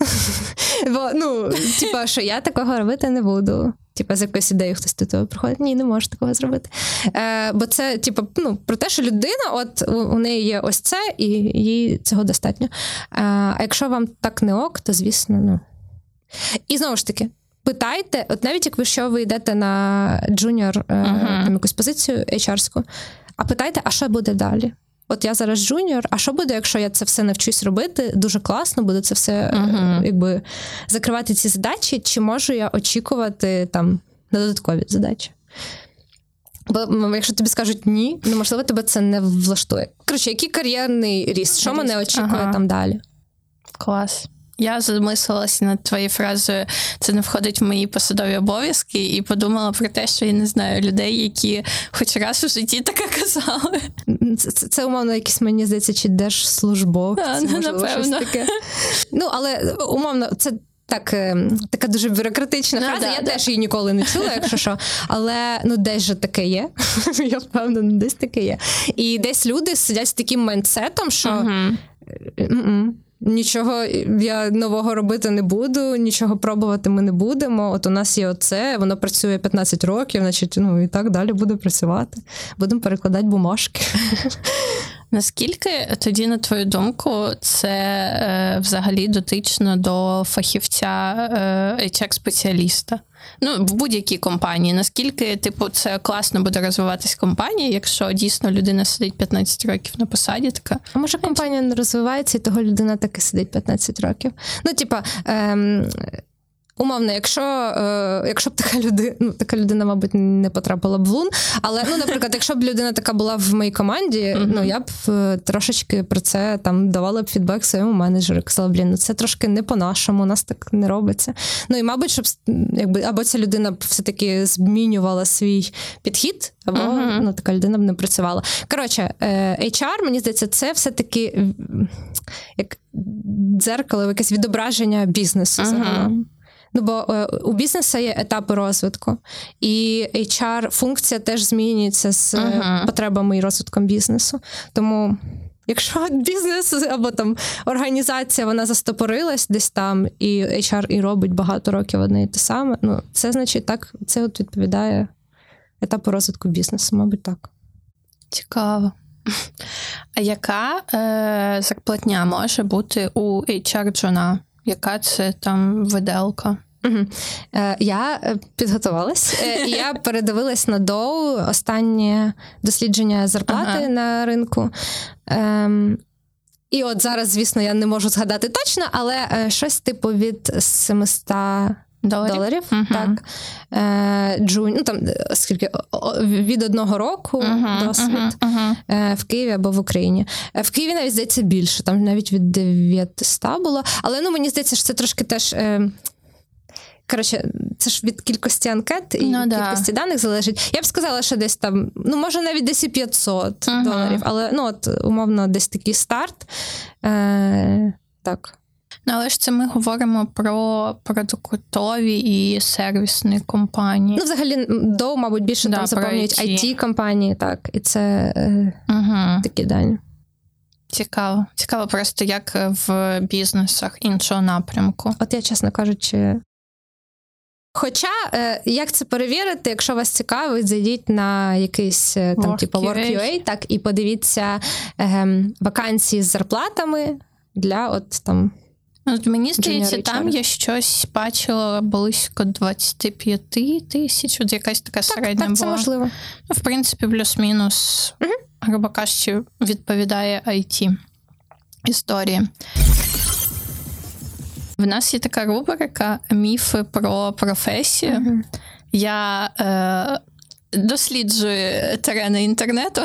S2: Бо, ну, типа, що я такого робити не буду. Типа, з якоюсь ідеєю хтось до того приходить, ні, не можу такого зробити. Е, Бо це, типа, ну, про те, що людина, от у, у неї є ось це, і їй цього достатньо. Е, А якщо вам так не ок, то звісно, ну. І знову ж таки, питайте, от навіть якщо ви йдете на junior е, uh-huh. там якусь позицію HR-ську, а питайте, а що буде далі? От я зараз junior, а що буде, якщо я це все навчусь робити? Дуже класно, буде це все uh-huh. якби закривати ці задачі, чи можу я очікувати там на додаткові задачі? Бо якщо тобі скажуть ні, ну можливо, тебе це не влаштує. Коротше, який кар'єрний ріст? Що мене очікує ага. там далі?
S1: Клас. Я замислилася над твоєю фразою, це не входить в мої посадові обов'язки, і подумала про те, що я не знаю людей, які хоч раз у житті таке казали.
S2: Це, це, це умовно, якісь мені здається, чи держслужбовці.
S1: А, ну,
S2: можливо,
S1: напевно.
S2: щось таке. Ну, але умовно, це. Так, е, така дуже бюрократична
S1: Ну,
S2: фраза.
S1: да,
S2: я
S1: да.
S2: теж її ніколи не чула, якщо що. Але ну десь же таке є. Я впевнена, десь таке є. І десь люди сидять з таким майндсетом, що
S1: Мгм.
S2: Нічого я нового робити не буду, нічого пробувати ми не будемо. От у нас є оце, воно працює 15 років, значить, ну і так далі буде працювати. Будемо перекладати бумажки.
S1: Наскільки тоді, на твою думку, це е, взагалі дотично до фахівця е, HR-спеціаліста? Ну, в будь-якій компанії. Наскільки, типу, це класно буде розвиватись компанія, якщо дійсно людина сидить 15 років на посаді, така
S2: А може компанія не розвивається, і того людина так і сидить 15 років. Ну, типа. Ем... Умовно, якщо е, якщо б така людина, ну така людина, мабуть, не потрапила б в лун. Але ну, наприклад, якщо б людина така була в моїй команді, ну я б е, трошечки про це там давала б фідбек своєму менеджеру. Казала, блін, ну це трошки не по-нашому, у нас так не робиться. Ну і мабуть, щоб якби або ця людина б все-таки змінювала свій підхід, або ну така людина б не працювала. Коротше, е, HR, мені здається, це все-таки як дзеркало, якесь відображення бізнесу.
S1: Мгм.
S2: Ну, бо е, у бізнесу є етапи розвитку, і HR-функція теж змінюється з
S1: Мгм.
S2: потребами і розвитком бізнесу. Тому. Якщо бізнес або там організація вона застопорилась десь там, і HR і робить багато років одне і те саме, ну це значить так, це от відповідає етапу розвитку бізнесу, мабуть, так.
S1: Цікаво. А яка е, зарплатня може бути у HR-джуна? Яка це там виделка?
S2: Угу. Е, я е, підготувалась. Е, я передивилась на доу останнє дослідження зарплати
S1: Ага.
S2: на ринку. Е, і от зараз, звісно, я не можу згадати точно, але е, щось типу від 700
S1: Доларів?
S2: доларів.
S1: Мгм.
S2: Так. Е, джун, ну там скільки від одного року
S1: Мгм,
S2: досвід.
S1: мгм.
S2: Е, В Києві або в Україні. Е, В Києві навіть здається більше, там навіть від 900 було. Але ну мені здається, що це трошки теж. е, Коротше, це ж від кількості анкет і
S1: Ну, да.
S2: кількості даних залежить. Я б сказала, що десь там, ну може навіть десь і 500
S1: Мгм.
S2: доларів, але ну от умовно десь такий старт. Е, так.
S1: Ну, але ж це ми говоримо про продуктові і сервісні компанії.
S2: Ну, взагалі, м, доу, мабуть, більше
S1: Да,
S2: там заповнюють
S1: IT.
S2: компанії так, і це е,
S1: Угу.
S2: такі дані.
S1: Цікаво. Цікаво просто, як в бізнесах іншого напрямку.
S2: От я, чесно кажучи. Хоча, е, як це перевірити, якщо вас цікавить, зайдіть на якийсь е, там,
S1: Work.ua.
S2: типу Work.ua, так, і подивіться е, вакансії з зарплатами для от там.
S1: Ну, От мені здається, там я щось бачила близько 25 тисяч, от якась така середня
S2: так, це
S1: була.
S2: можливо.
S1: Ну, в принципі, плюс-мінус, грубо кажучи, відповідає IT історії. В нас є така рубрика Міфи про професію.
S2: Мгм.
S1: Я е, досліджую терени інтернету,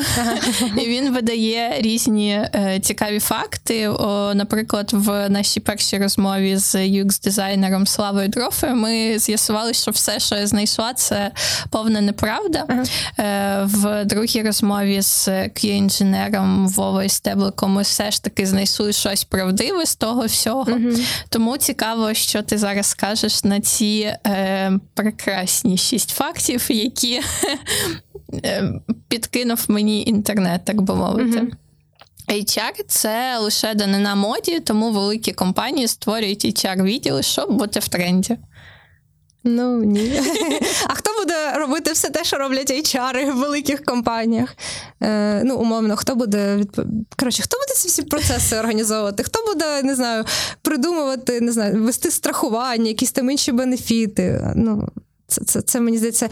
S1: і він видає різні е, цікаві факти. О, наприклад, в нашій першій розмові з UX-дизайнером Славою Дрофою ми з'ясували, що все, що я знайшла, це повна неправда.
S2: Ага.
S1: Е, в другій розмові з Q-інженером Вовою Стебликом ми все ж таки знайшли щось правдиве з того всього. Тому цікаво, що ти зараз скажеш на ці е, прекрасні шість фактів, які підкинув мені інтернет, так би мовити.
S2: Мгм.
S1: HR – це лише данина моді, тому великі компанії створюють HR-відділи, щоб бути в тренді.
S2: Ну ні. А хто буде робити все те, що роблять HR в великих компаніях? Е, ну, умовно, хто буде відп... Коротше, хто буде ці всі процеси організовувати? Хто буде, не знаю, придумувати, не знаю, вести страхування, якісь там інші бенефіти? Ну, це, це, це мені здається.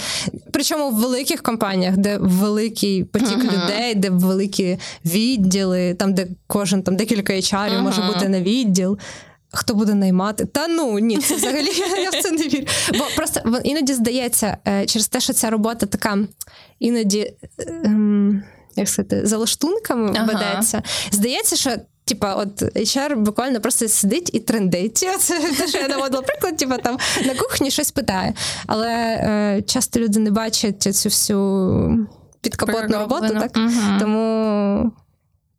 S2: Причому в великих компаніях, де великий потік
S1: Мгм.
S2: людей, де великі відділи, там, де кожен там декілька HR може бути на відділ. Хто буде наймати? Та ну ні, це взагалі я в це не вірю. Бо просто іноді здається, е, через те, що ця робота така іноді. ем, Як сказати, за лаштунками
S1: Ага.
S2: ведеться. Здається, що Типа, от HR буквально просто сидить і трендить. Це те, що я наводила приклад, типа там на кухні щось питає. Але е, часто люди не бачать цю всю підкапотну роботу, так? Угу. Тому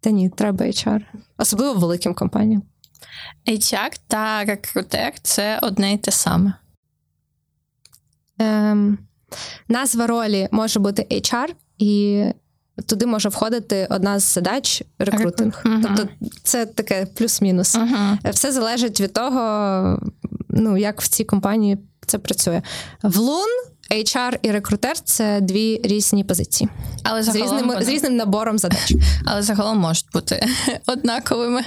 S2: та ні, треба HR. Особливо великим компаніям.
S1: HR та рекрутер це одне і те саме.
S2: Ем, Назва ролі може бути HR, і туди може входити одна з задач рекрутинг. Uh-huh. Тобто це таке плюс-мінус. Uh-huh. Все залежить від того, ну як в цій компанії це працює. В Лун HR і рекрутер це дві різні позиції, але з різним з різним набором задач.
S1: Але загалом можуть бути однаковими.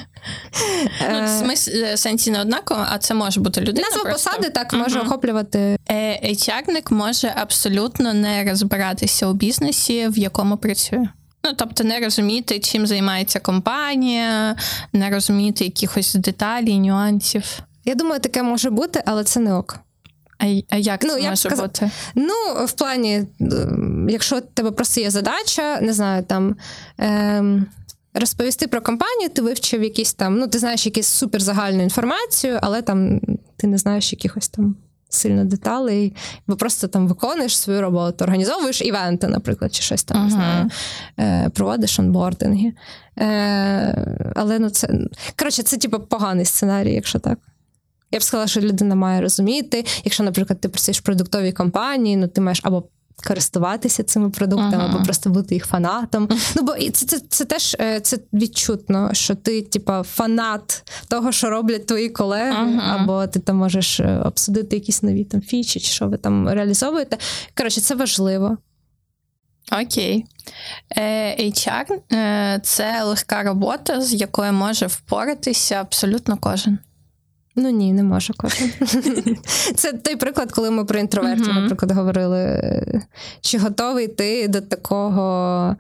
S1: Ну, в е, сенсі не однаково, а це може бути людина.
S2: Назва посади так може охоплювати.
S1: Е, HR-ник може абсолютно не розбиратися у бізнесі, в якому працює. Ну, тобто, не розуміти, чим займається компанія, не розуміти якихось деталей, нюансів.
S2: Я думаю, таке може бути, але це не ок.
S1: А як ну, це може сказ... бути?
S2: Ну, в плані, якщо у тебе просто є задача, не знаю, там. Ем... Розповісти про компанію, ти вивчив якісь там, ну, ти знаєш якусь суперзагальну інформацію, але там ти не знаєш якихось там сильно деталей, бо просто там виконуєш свою роботу, організовуєш івенти, наприклад, чи щось там uh-huh. не знаю, е, проводиш онбординги. Е, Але ну це коротше, це типу поганий сценарій, якщо так. Я б сказала, що людина має розуміти. Якщо, наприклад, ти працюєш в продуктовій компанії, ну ти маєш або користуватися цими продуктами, uh-huh. або просто бути їх фанатом. Ну бо це це, це теж е, це відчутно, що ти, типа, фанат того, що роблять твої колеги, uh-huh. або ти там можеш е, обсудити якісь нові там фічі, чи що ви там реалізовуєте. Коротше, це важливо.
S1: Окей. Е, HR – це легка робота, з якою може впоратися абсолютно кожен.
S2: Ну ні, не може кожен. Це той приклад, коли ми про інтровертів, наприклад, говорили. Чи готовий ти до такого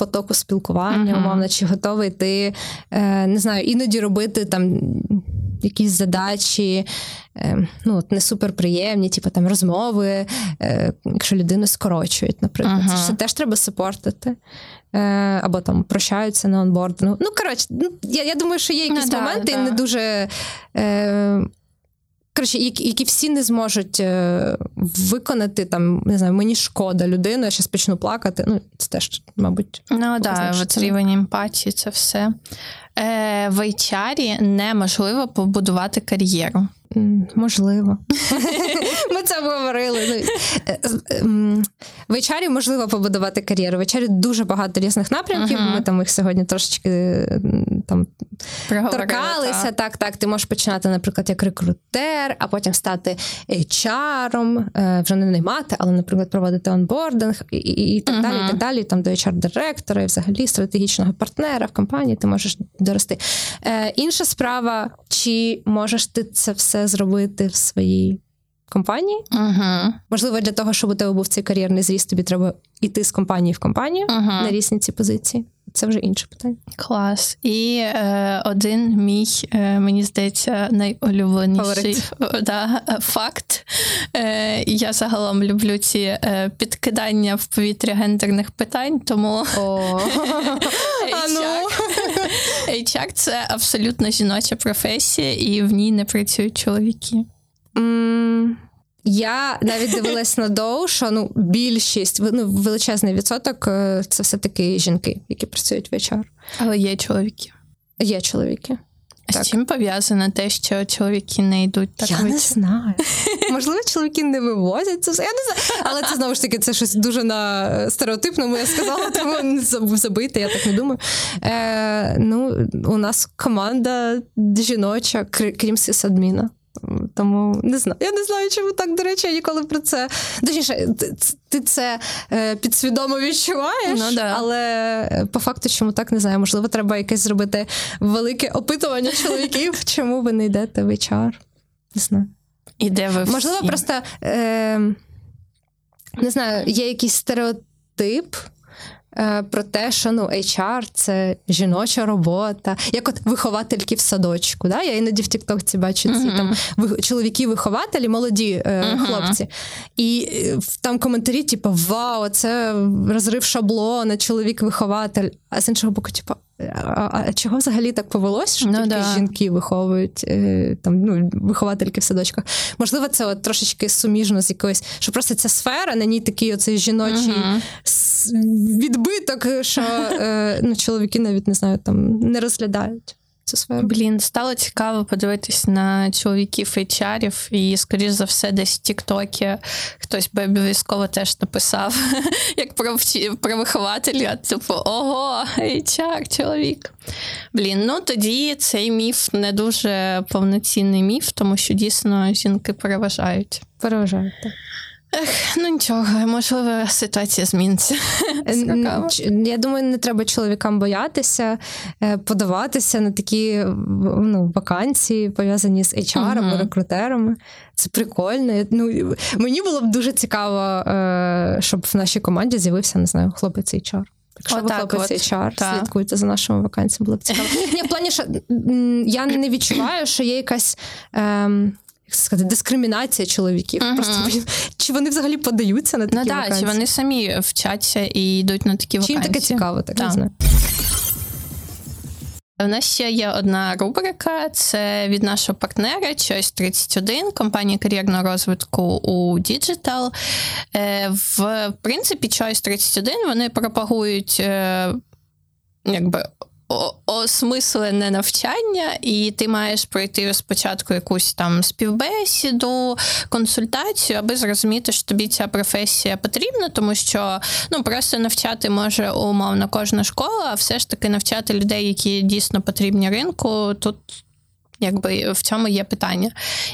S2: потоку спілкування, умовно, чи готовий ти, е, не знаю, іноді робити там якісь задачі, е, ну, не суперприємні, типу там розмови, е, якщо людину скорочують, наприклад. Uh-huh. Це все теж треба супортити. Е, або там прощаються на онбордингу. Ну, коротше, ну, я я думаю, що є якісь ну, моменти, да, не дуже. Е, Коротше, які які всі не зможуть е, виконати там, не знаю, мені шкода людину, я зараз почну плакати. Ну, це теж, мабуть,
S1: ну так, да, рівень емпатії, це все. Е, В HR неможливо побудувати кар'єру.
S2: Можливо. Ми це обговорили. Ну, е, е, в HR можливо побудувати кар'єру. В HR дуже багато різних напрямків. Uh-huh. Ми там їх сьогодні трошечки там торкалися. Так. так, так. Ти можеш починати, наприклад, як рекрутер, а потім стати HR, е, вже не наймати, але, наприклад, проводити онбординг і, так uh-huh. далі. і так далі. Там до HR-директора і взагалі стратегічного партнера в компанії ти можеш дорости. Е, Інша справа, чи можеш ти це все зробити в своїй компанії?
S1: Uh-huh.
S2: Можливо, для того, щоб у тебе був цей кар'єрний зріст, тобі треба йти з компанії в компанію uh-huh. на різні ці позиції. Це вже інше питання.
S1: Клас. І е, один мій, е, мені здається, найулюбленіший да, факт. Е, Я загалом люблю ці е, підкидання в повітря гендерних питань, тому HR – це абсолютно жіноча професія, і в ній не працюють чоловіки.
S2: Я навіть дивилась на доу, що ну більшість ну, величезний відсоток е, це все-таки жінки, які працюють в HR.
S1: Але є чоловіки.
S2: Є чоловіки.
S1: А так. з чим пов'язано те, що чоловіки не йдуть так
S2: Я
S1: вичі?
S2: не знаю. Можливо, чоловіки не вивозять це. Я не знаю. Але це знову ж таки це щось дуже на стереотипному. Я сказала, тому забити, я так не думаю. Е, Ну, У нас команда жіноча, крім сисадміна. Тому не знаю. Я не знаю, чому так, до речі, я ніколи про це. Точніше, ти це е, підсвідомо відчуваєш, ну, да. але по факту, чому так не знаю. Можливо, треба якесь зробити велике опитування чоловіків, чому ви не йдете в HR. Не знаю.
S1: І де ви
S2: Можливо,
S1: всі?
S2: просто е, не знаю, є якийсь стереотип. Е, про те, що ну HR – це жіноча робота, як от виховательки в садочку. Да? Я іноді в Тіктокці бачу ці uh-huh. там чоловіки-вихователі, молоді е, uh-huh. хлопці. І е, там коментарі, типу, вау, це розрив шаблона, чоловік-вихователь. А з іншого боку, типу, а, а чого взагалі так повелося, що
S1: Ну,
S2: тільки
S1: да.
S2: жінки виховують е, там ну, виховательки в садочках? Можливо, це от трошечки суміжно з якоюсь, що просто ця сфера, на ній такий оцей жіночий
S1: Мгм.
S2: Відбиток, що е, ну, чоловіки навіть не знаю, там не розглядають сферу.
S1: Блін, стало цікаво подивитись на чоловіків HR-ів, і, скоріш за все, десь в Тіктокі хтось би обов'язково теж написав, як про, вчи- про вихователя, типу, ого, HR, чоловік. Блін, ну тоді цей міф не дуже повноцінний міф, тому що дійсно жінки переважають.
S2: Переважаю. Так.
S1: Ну нічого, можливо, ситуація зміниться. з
S2: Н-
S1: роками.
S2: ч- Я думаю, не треба чоловікам боятися е, подаватися на такі ну, вакансії, пов'язані з HR або рекрутерами. Це прикольно. Ну, мені було б дуже цікаво, е, щоб в нашій команді з'явився, не знаю, хлопець HR. Якщо ви
S1: Отак
S2: хлопець
S1: от,
S2: HR,
S1: так.
S2: слідкуйте за нашими вакансіями, було б цікаво. Ні, в плані, що я не відчуваю, що є якась. Ем, як сказати, дискримінація чоловіків.
S1: Мгм.
S2: Просто чи вони взагалі подаються на такі
S1: Ну так, чи вони самі вчаться і йдуть на такі
S2: Чи
S1: вакансії.
S2: їм таке цікаво, так, не знаю.
S1: У нас ще є одна рубрика: це від нашого партнера Choice 31, компанії кар'єрного розвитку у Digital. Е, В принципі, Choice 31 вони пропагують е, якби. Осмислене навчання, і ти маєш пройти спочатку якусь там співбесіду, консультацію, аби зрозуміти, що тобі ця професія потрібна, тому що ну просто навчати може умовно кожна школа, а все ж таки навчати людей, які дійсно потрібні ринку, тут. Якби в цьому є питання.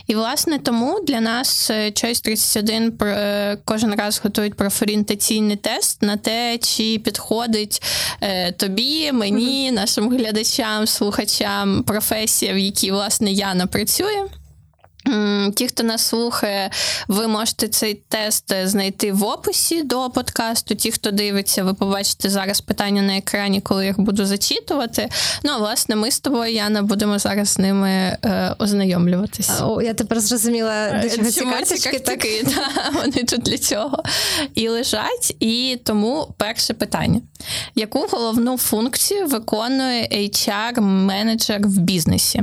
S1: І власне тому для нас е, Choice 31 про- е, кожен раз готують профорієнтаційний тест на те, чи підходить е, тобі, мені, нашим глядачам, слухачам професія, в якій власне Яна працює. Ті, хто нас слухає, ви можете цей тест е, знайти в описі до подкасту. Ті, хто дивиться, ви побачите зараз питання на екрані, коли я їх буду зачитувати. Ну, а власне, ми з тобою, Яна, будемо зараз з ними е, ознайомлюватися.
S2: О, я тепер зрозуміла, до чого ці карточки. Так.
S1: та, вони тут для цього і лежать. І тому перше питання: яку головну функцію виконує HR-менеджер в бізнесі?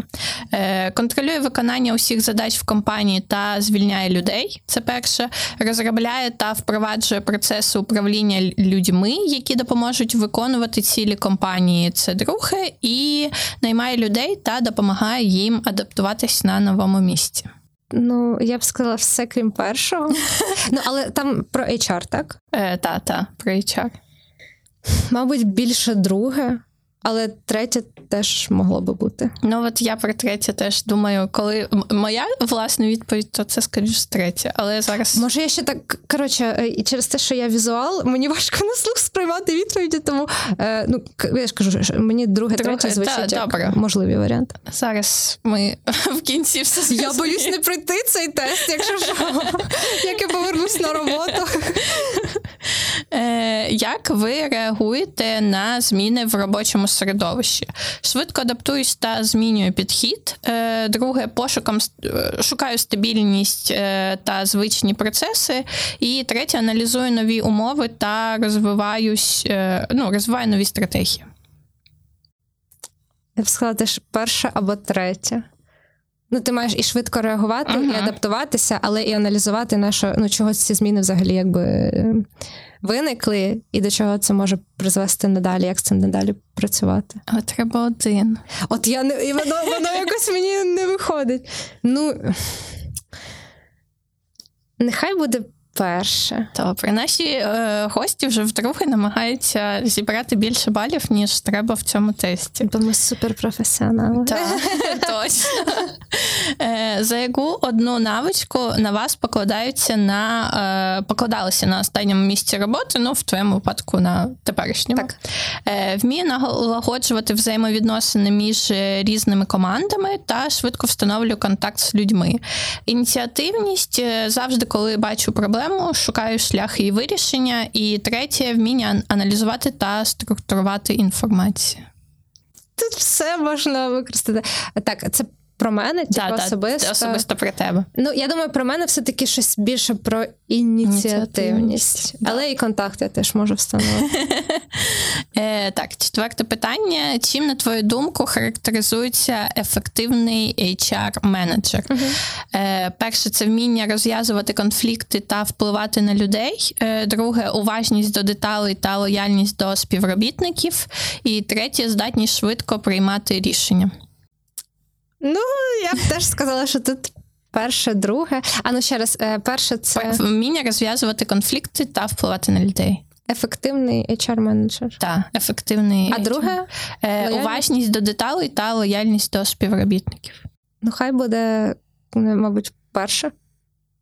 S1: Е, Контролює виконання усіх задач в компанії та звільняє людей. Це перше. Розробляє та впроваджує процеси управління людьми, які допоможуть виконувати цілі компанії. Це друге, і наймає людей та допомагає їм адаптуватись на новому місці.
S2: Ну, я б сказала все, крім першого. ну, але там про HR, так?
S1: Е, та, та, про HR.
S2: Мабуть, більше друге, але третє теж могло би бути.
S1: Ну, от я про третє теж думаю, коли моя власна відповідь, то це скоріш третє. Але зараз
S2: Може, я ще так коротше, е, через те, що я візуал, мені важко на слух сприймати відповіді, тому е, ну я ж кажу, що мені друге,
S1: Друге,
S2: третє звучить
S1: та,
S2: як
S1: добре.
S2: можливі варіанти.
S1: зараз ми в кінці все
S2: Я боюсь не пройти цей тест, якщо що, як я повернусь на роботу.
S1: Е, як ви реагуєте на зміни в робочому середовищі? Швидко адаптуюсь та змінюю підхід. Е, друге, пошуком е, шукаю стабільність та звичні процеси. І третє, аналізую нові умови та розвиваюсь, ну, розвиваю нові стратегії.
S2: Я б сказала, теж перше або третє. Ну, ти маєш і швидко реагувати,
S1: Мгм.
S2: і адаптуватися, але і аналізувати, на що, ну, чого ці зміни взагалі якби виникли, і до чого це може призвести надалі, як з цим надалі працювати.
S1: А треба один.
S2: От я не і воно, воно якось мені не виходить. Ну нехай буде перше.
S1: Добре, наші е, гості вже вдруге намагаються зібрати більше балів, ніж треба в цьому тесті.
S2: Бо ми суперпрофесіонали.
S1: Так, точно. Е, За яку одну навичку на вас покладаються на е, покладалися на останньому місці роботи, ну в твоєму випадку на теперішньому.
S2: Так.
S1: Е, Вміє налагоджувати взаємовідносини між різними командами та швидко встановлюю контакт з людьми. Ініціативність е, завжди, коли бачу проблему, шукаю шлях її вирішення. І третє вміння аналізувати та структурувати інформацію.
S2: Тут все можна використати. Так, це про мене, типу,
S1: Да,
S2: особисто.
S1: особисто про тебе.
S2: Ну, я думаю, про мене все-таки щось більше про ініціативність.
S1: Да.
S2: Але і контакт я теж можу встановити.
S1: Е, так, четверте питання. Чим, на твою думку, характеризується ефективний HR-менеджер? Е, перше, це вміння розв'язувати конфлікти та впливати на людей. Е, друге, уважність до деталей та лояльність до співробітників. І третє, здатність швидко приймати рішення.
S2: Ну, я б теж сказала, що тут перше, друге. А ну ще раз, е, перше це
S1: Вміння розв'язувати конфлікти та впливати на людей.
S2: ефективний HR-менеджер.
S1: Так, ефективний.
S2: А
S1: HR.
S2: друге,
S1: Е,
S2: лояльність?
S1: уважність до деталей та лояльність до співробітників.
S2: ну хай буде, мабуть, перше.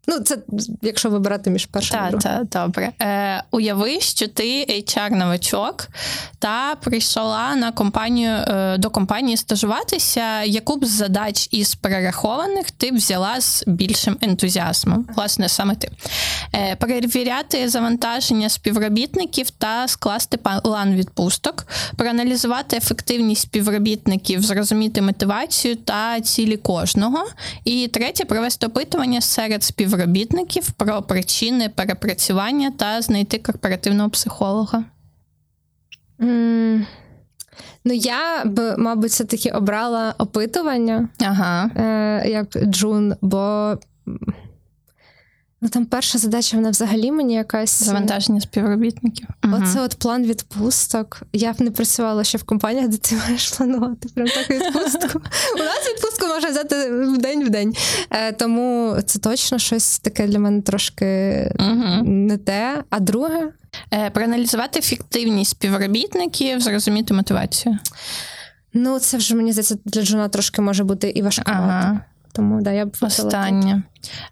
S2: Ну, це якщо вибирати між першим
S1: Так, так, добре. Е, уяви, що ти HR-новачок та прийшла на компанію е, до компанії стажуватися, яку б з задач із перерахованих ти б взяла з більшим ентузіазмом. Власне, саме ти. Е, перевіряти завантаження співробітників та скласти план відпусток, проаналізувати ефективність співробітників, зрозуміти мотивацію та цілі кожного. І третє провести опитування серед співробітників про причини перепрацювання та знайти корпоративного психолога.
S2: Mm. Ну, я б, мабуть, все-таки обрала опитування
S1: Ага.
S2: е, як Джун, бо ну, там перша задача, вона взагалі мені якась.
S1: Завантаження співробітників.
S2: Оце от план відпусток. Я б не працювала ще в компаніях, де ти маєш планувати прям так відпустку. У нас відпустку можна взяти в день в день. Е, тому це точно щось таке для мене трошки не те. А друге,
S1: Е, Проаналізувати ефективність співробітників, зрозуміти мотивацію.
S2: ну це вже мені здається для Джуна трошки може бути і важкувато.
S1: Ага.
S2: Тому да, я б.
S1: Останнє.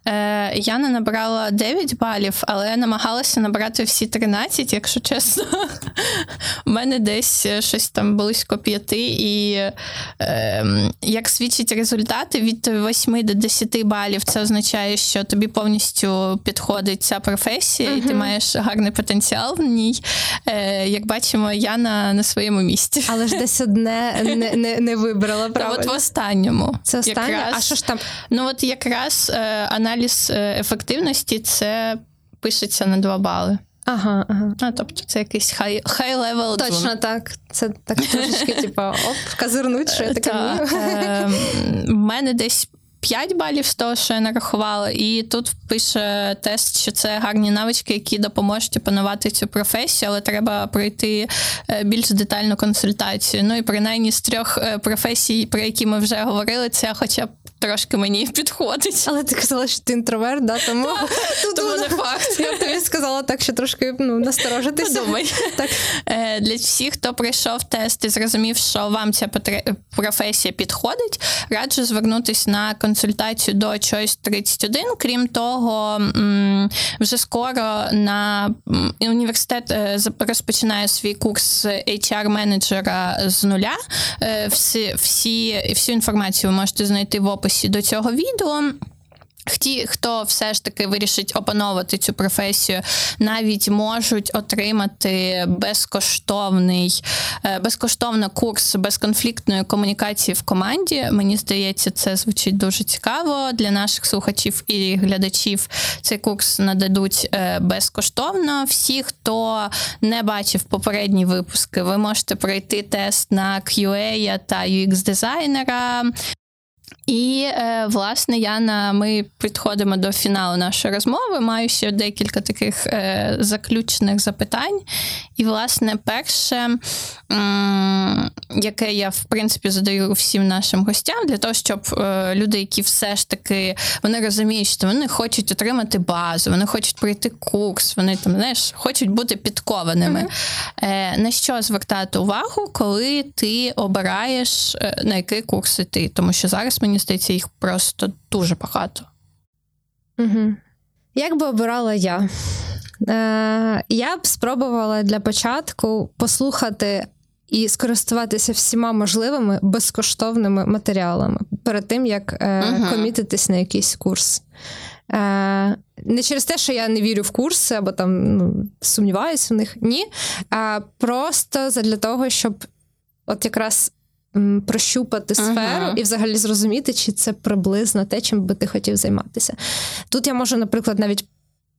S1: Е, я не набрала 9 балів, але намагалася набрати всі 13, якщо чесно. У мене десь е, щось там близько 5. І е, як свідчать результати, від 8 до 10 балів це означає, що тобі повністю підходить ця професія, і ти маєш гарний потенціал в ній. Е, як бачимо, я на, на своєму місці.
S2: Але ж десь одне не, не, не вибрала
S1: Та от в останньому.
S2: Це останнє.
S1: Якраз-
S2: А що ж там?
S1: Ну, от якраз е, аналіз е, ефективності це пишеться на 2 бали.
S2: Ага, ага.
S1: А, тобто це якийсь high, high level.
S2: Точно так. Це так трошечки, типа, оп, козирнуть, що я таке
S1: Та, е, в мене десь 5 балів з того, що я нарахувала, і тут пише тест, що це гарні навички, які допоможуть опанувати цю професію, але треба пройти е, більш детальну консультацію. Ну і принаймні з трьох професій, про які ми вже говорили, це хоча б трошки мені підходить.
S2: Але ти казала, що ти інтроверт, да, тому
S1: Тому не факт.
S2: Я тобі сказала так, що трошки ну, насторожитися.
S1: Подумай.
S2: Так.
S1: Е, Для всіх, хто пройшов тест і зрозумів, що вам ця професія підходить, раджу звернутися на консультацію до Choice 31. Крім того, вже скоро на університет е, розпочинає свій курс HR-менеджера з нуля. Е, Всі, всі, всю інформацію ви можете знайти в описі до цього відео. Ті, хто все ж таки вирішить опановувати цю професію, навіть можуть отримати безкоштовний, е, безкоштовно курс безконфліктної комунікації в команді. Мені здається, це звучить дуже цікаво для наших слухачів і глядачів. Цей курс нададуть е, безкоштовно. Всі, хто не бачив попередні випуски, ви можете пройти тест на QA та UX-дизайнера. І е, власне, Яна, ми підходимо до фіналу нашої розмови. Маю ще декілька таких е, заключних запитань. І, власне, перше, яке я в принципі задаю всім нашим гостям, для того, щоб е, люди, які все ж таки вони розуміють, що вони хочуть отримати базу, вони хочуть пройти курс, вони там знаєш, хочуть бути підкованими. Е, на що звертати увагу, коли ти обираєш на який курс іти? Тому що зараз мені здається, їх просто дуже багато.
S2: Угу. Як би обирала я? Е, я б спробувала для початку послухати і скористуватися всіма можливими безкоштовними матеріалами перед тим, як е,
S1: Мгм.
S2: комітитись на якийсь курс. Е, не через те, що я не вірю в курси або там ну, сумніваюся в них, ні. А просто для того, щоб от якраз прощупати сферу uh-huh. і взагалі зрозуміти, чи це приблизно те, чим би ти хотів займатися. Тут я можу, наприклад, навіть.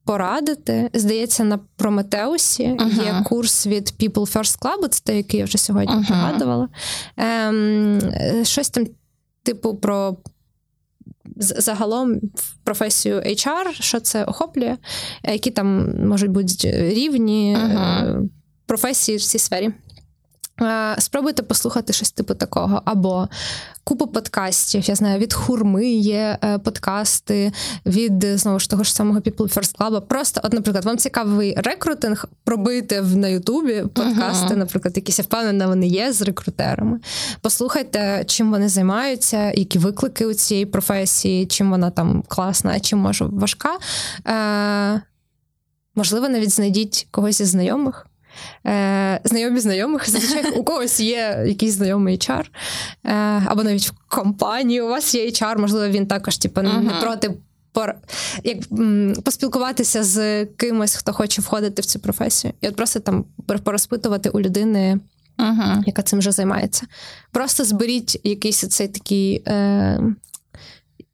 S2: Порадити, здається, на Прометеусі uh-huh. є курс від People First Club, це той, який я вже сьогодні uh-huh. пригадувала. Ем, Щось там, типу, про загалом професію HR, що це охоплює, які там можуть бути рівні uh-huh. професії в цій сфері. Е, спробуйте послухати щось типу такого. Або купу подкастів. Я знаю, від хурми є е, подкасти, від знову ж того ж самого People First Club. Просто, от, наприклад, вам цікавий рекрутинг, пробити на Ютубі подкасти, uh-huh. наприклад, якісь я впевнена, вони є з рекрутерами. Послухайте, чим вони займаються, які виклики у цієї професії, чим вона там класна, а чим може важка. Е, Можливо, навіть знайдіть когось із знайомих. Е, Знайомі знайомих, зазвичай у когось є якийсь знайомий HR, е, або навіть в компанії у вас є HR, можливо, він також типу, uh-huh. не проти пор... як, м, поспілкуватися з кимось, хто хоче входити в цю професію. І от просто там порозпитувати у людини, uh-huh. яка цим вже займається. Просто зберіть якийсь цей такий. Е,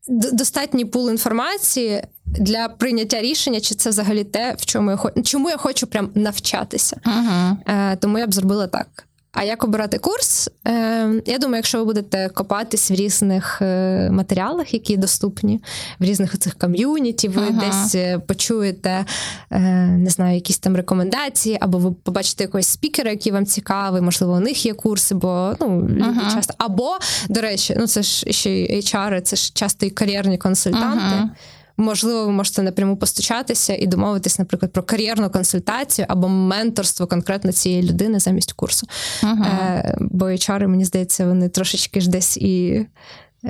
S2: Достатній пул інформації, для прийняття рішення, чи це взагалі те, в чому я хочу, чому я хочу прям навчатися. Uh-huh. Е, Тому я б зробила так. А як обирати курс? Е, Я думаю, якщо ви будете копатись в різних е, матеріалах, які доступні, в різних цих ком'юніті, ви uh-huh. десь е, почуєте не знаю, якісь там рекомендації, або ви побачите якогось спікера, який вам цікавий, можливо, у них є курси, бо ну uh-huh. часто. Або, до речі, ну це ж ще й HR, це ж часто і кар'єрні консультанти. Можливо, ви можете напряму постучатися і домовитись, наприклад, про кар'єрну консультацію або менторство конкретно цієї людини замість курсу. Ага. Е, Бо HR, мені здається, вони трошечки ж десь і.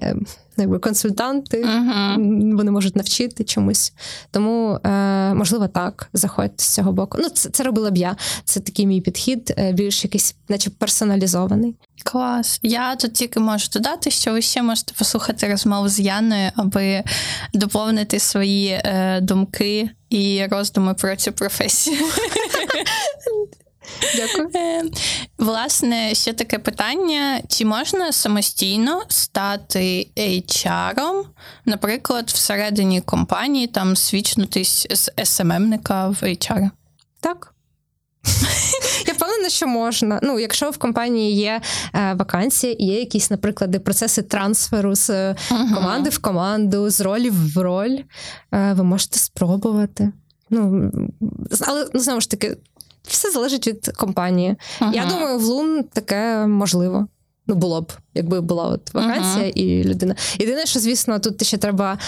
S2: Е, якби консультанти, uh-huh. вони можуть навчити чомусь. Тому, е, можливо, так, заходьте з цього боку. Ну, це це робила б я. Це такий мій підхід, е, більш якийсь, наче персоналізований.
S1: Клас. Я тут тільки можу додати, що ви ще можете послухати розмову з Яною, аби доповнити свої е, думки і роздуми про цю професію.
S2: Дякую. Е,
S1: власне, ще таке питання: чи можна самостійно стати HR, наприклад, всередині компанії там switch нутись з SMM ника в HR?
S2: Так. Я впевнена, що можна. Ну, якщо в компанії є е, вакансія, є якісь, наприклад, процеси трансферу з uh-huh. команди в команду, з ролі в роль, е, ви можете спробувати. Ну, Але ну, знову ж таки, все залежить від компанії. Uh-huh. Я думаю, в Лун таке можливо. Ну, було б, якби була от вакансія uh-huh. і людина. Єдине, що, звісно, тут ще треба.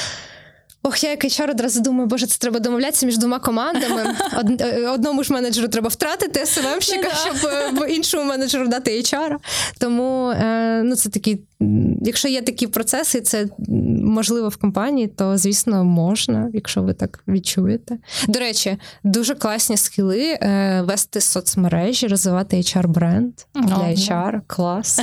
S2: Ох, я як HR одразу думаю, боже, це треба домовлятися між двома командами. Од, е, одному ж менеджеру треба втратити СММщика, щоб е, іншому менеджеру дати HR. Тому е, ну, це такі, якщо є такі процеси, це можливо в компанії, то звісно можна, якщо ви так відчуєте. До речі, дуже класні схили вести соцмережі, розвивати HR-бренд для HR. Клас.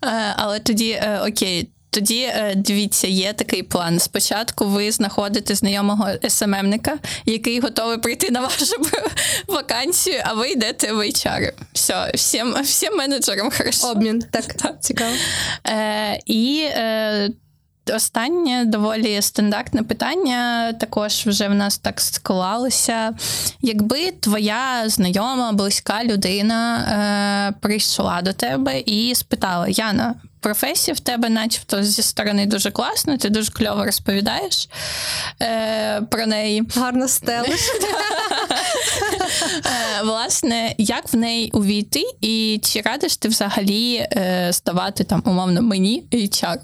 S1: Але тоді окей. Тоді е, дивіться, є такий план. Спочатку ви знаходите знайомого SMM ника, який готовий прийти на вашу вакансію, а ви йдете в HR. Все, всім всім менеджерам хорошо.
S2: Обмін. Так, так. цікаво.
S1: Е, І е, останнє доволі стандартне питання. Також вже в нас так склалося. Якби твоя знайома, близька людина е, прийшла до тебе і спитала: Яна, професія в тебе, начебто, зі сторони дуже класно, ти дуже кльово розповідаєш е, про неї.
S2: Гарно стелиш.
S1: Е, власне, як в неї увійти, і чи радиш ти взагалі е, ставати там, умовно, мені HR?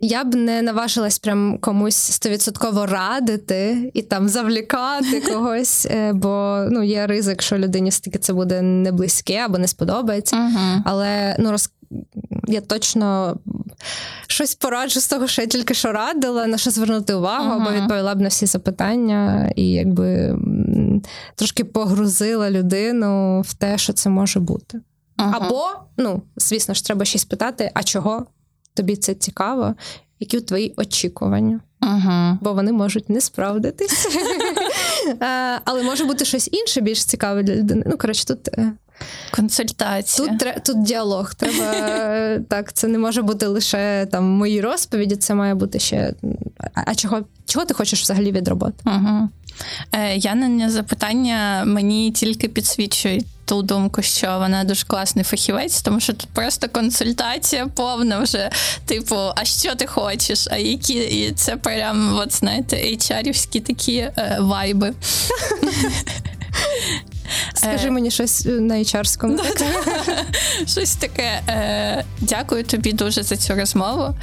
S2: Я б не наважилась прям комусь стовідсотково радити і там завлікати когось, е, бо ну є ризик, що людині все-таки це буде не близьке або не сподобається. Uh-huh. Але ну роз... я точно щось пораджу з того, що я тільки що радила, на що звернути увагу, uh-huh. або відповіла б на всі запитання, і якби трошки погрузила людину в те, що це може бути. Uh-huh. Або, ну, звісно ж, треба щось питати, а чого? Тобі це цікаво, які твої очікування.
S1: Ага.
S2: Бо вони можуть не справдитись. Але може бути щось інше більш цікаве для людини. Ну, коротше, тут е,
S1: Консультація.
S2: Тут тут діалог. Треба так, це не може бути лише там мої розповіді, це має бути ще. А чого чого ти хочеш взагалі від роботи?
S1: Угу. Е, Янення запитання мені тільки підсвічують ту думку, що вона дуже класний фахівець, тому що тут просто консультація повна вже. Типу, а що ти хочеш? А які і це прям, от знаєте, HR-івські такі е, вайби.
S2: Скажи е, мені щось е, на hr
S1: Щось таке. Е, дякую тобі дуже за цю розмову.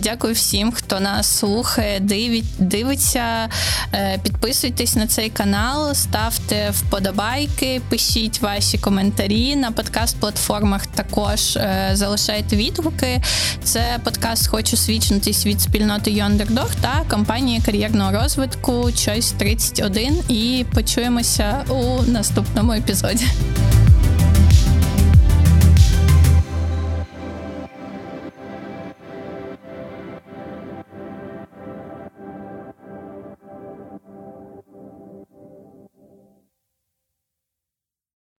S1: Дякую всім, хто нас слухає, дивиться. Підписуйтесь на цей канал, ставте вподобайки, пишіть ваші коментарі на подкаст-платформах. Також залишайте відгуки. Це подкаст Хочу свідчитись від спільноти Йондердог та компанії кар'єрного розвитку Choice 31. І почуємося у наступному епізоді.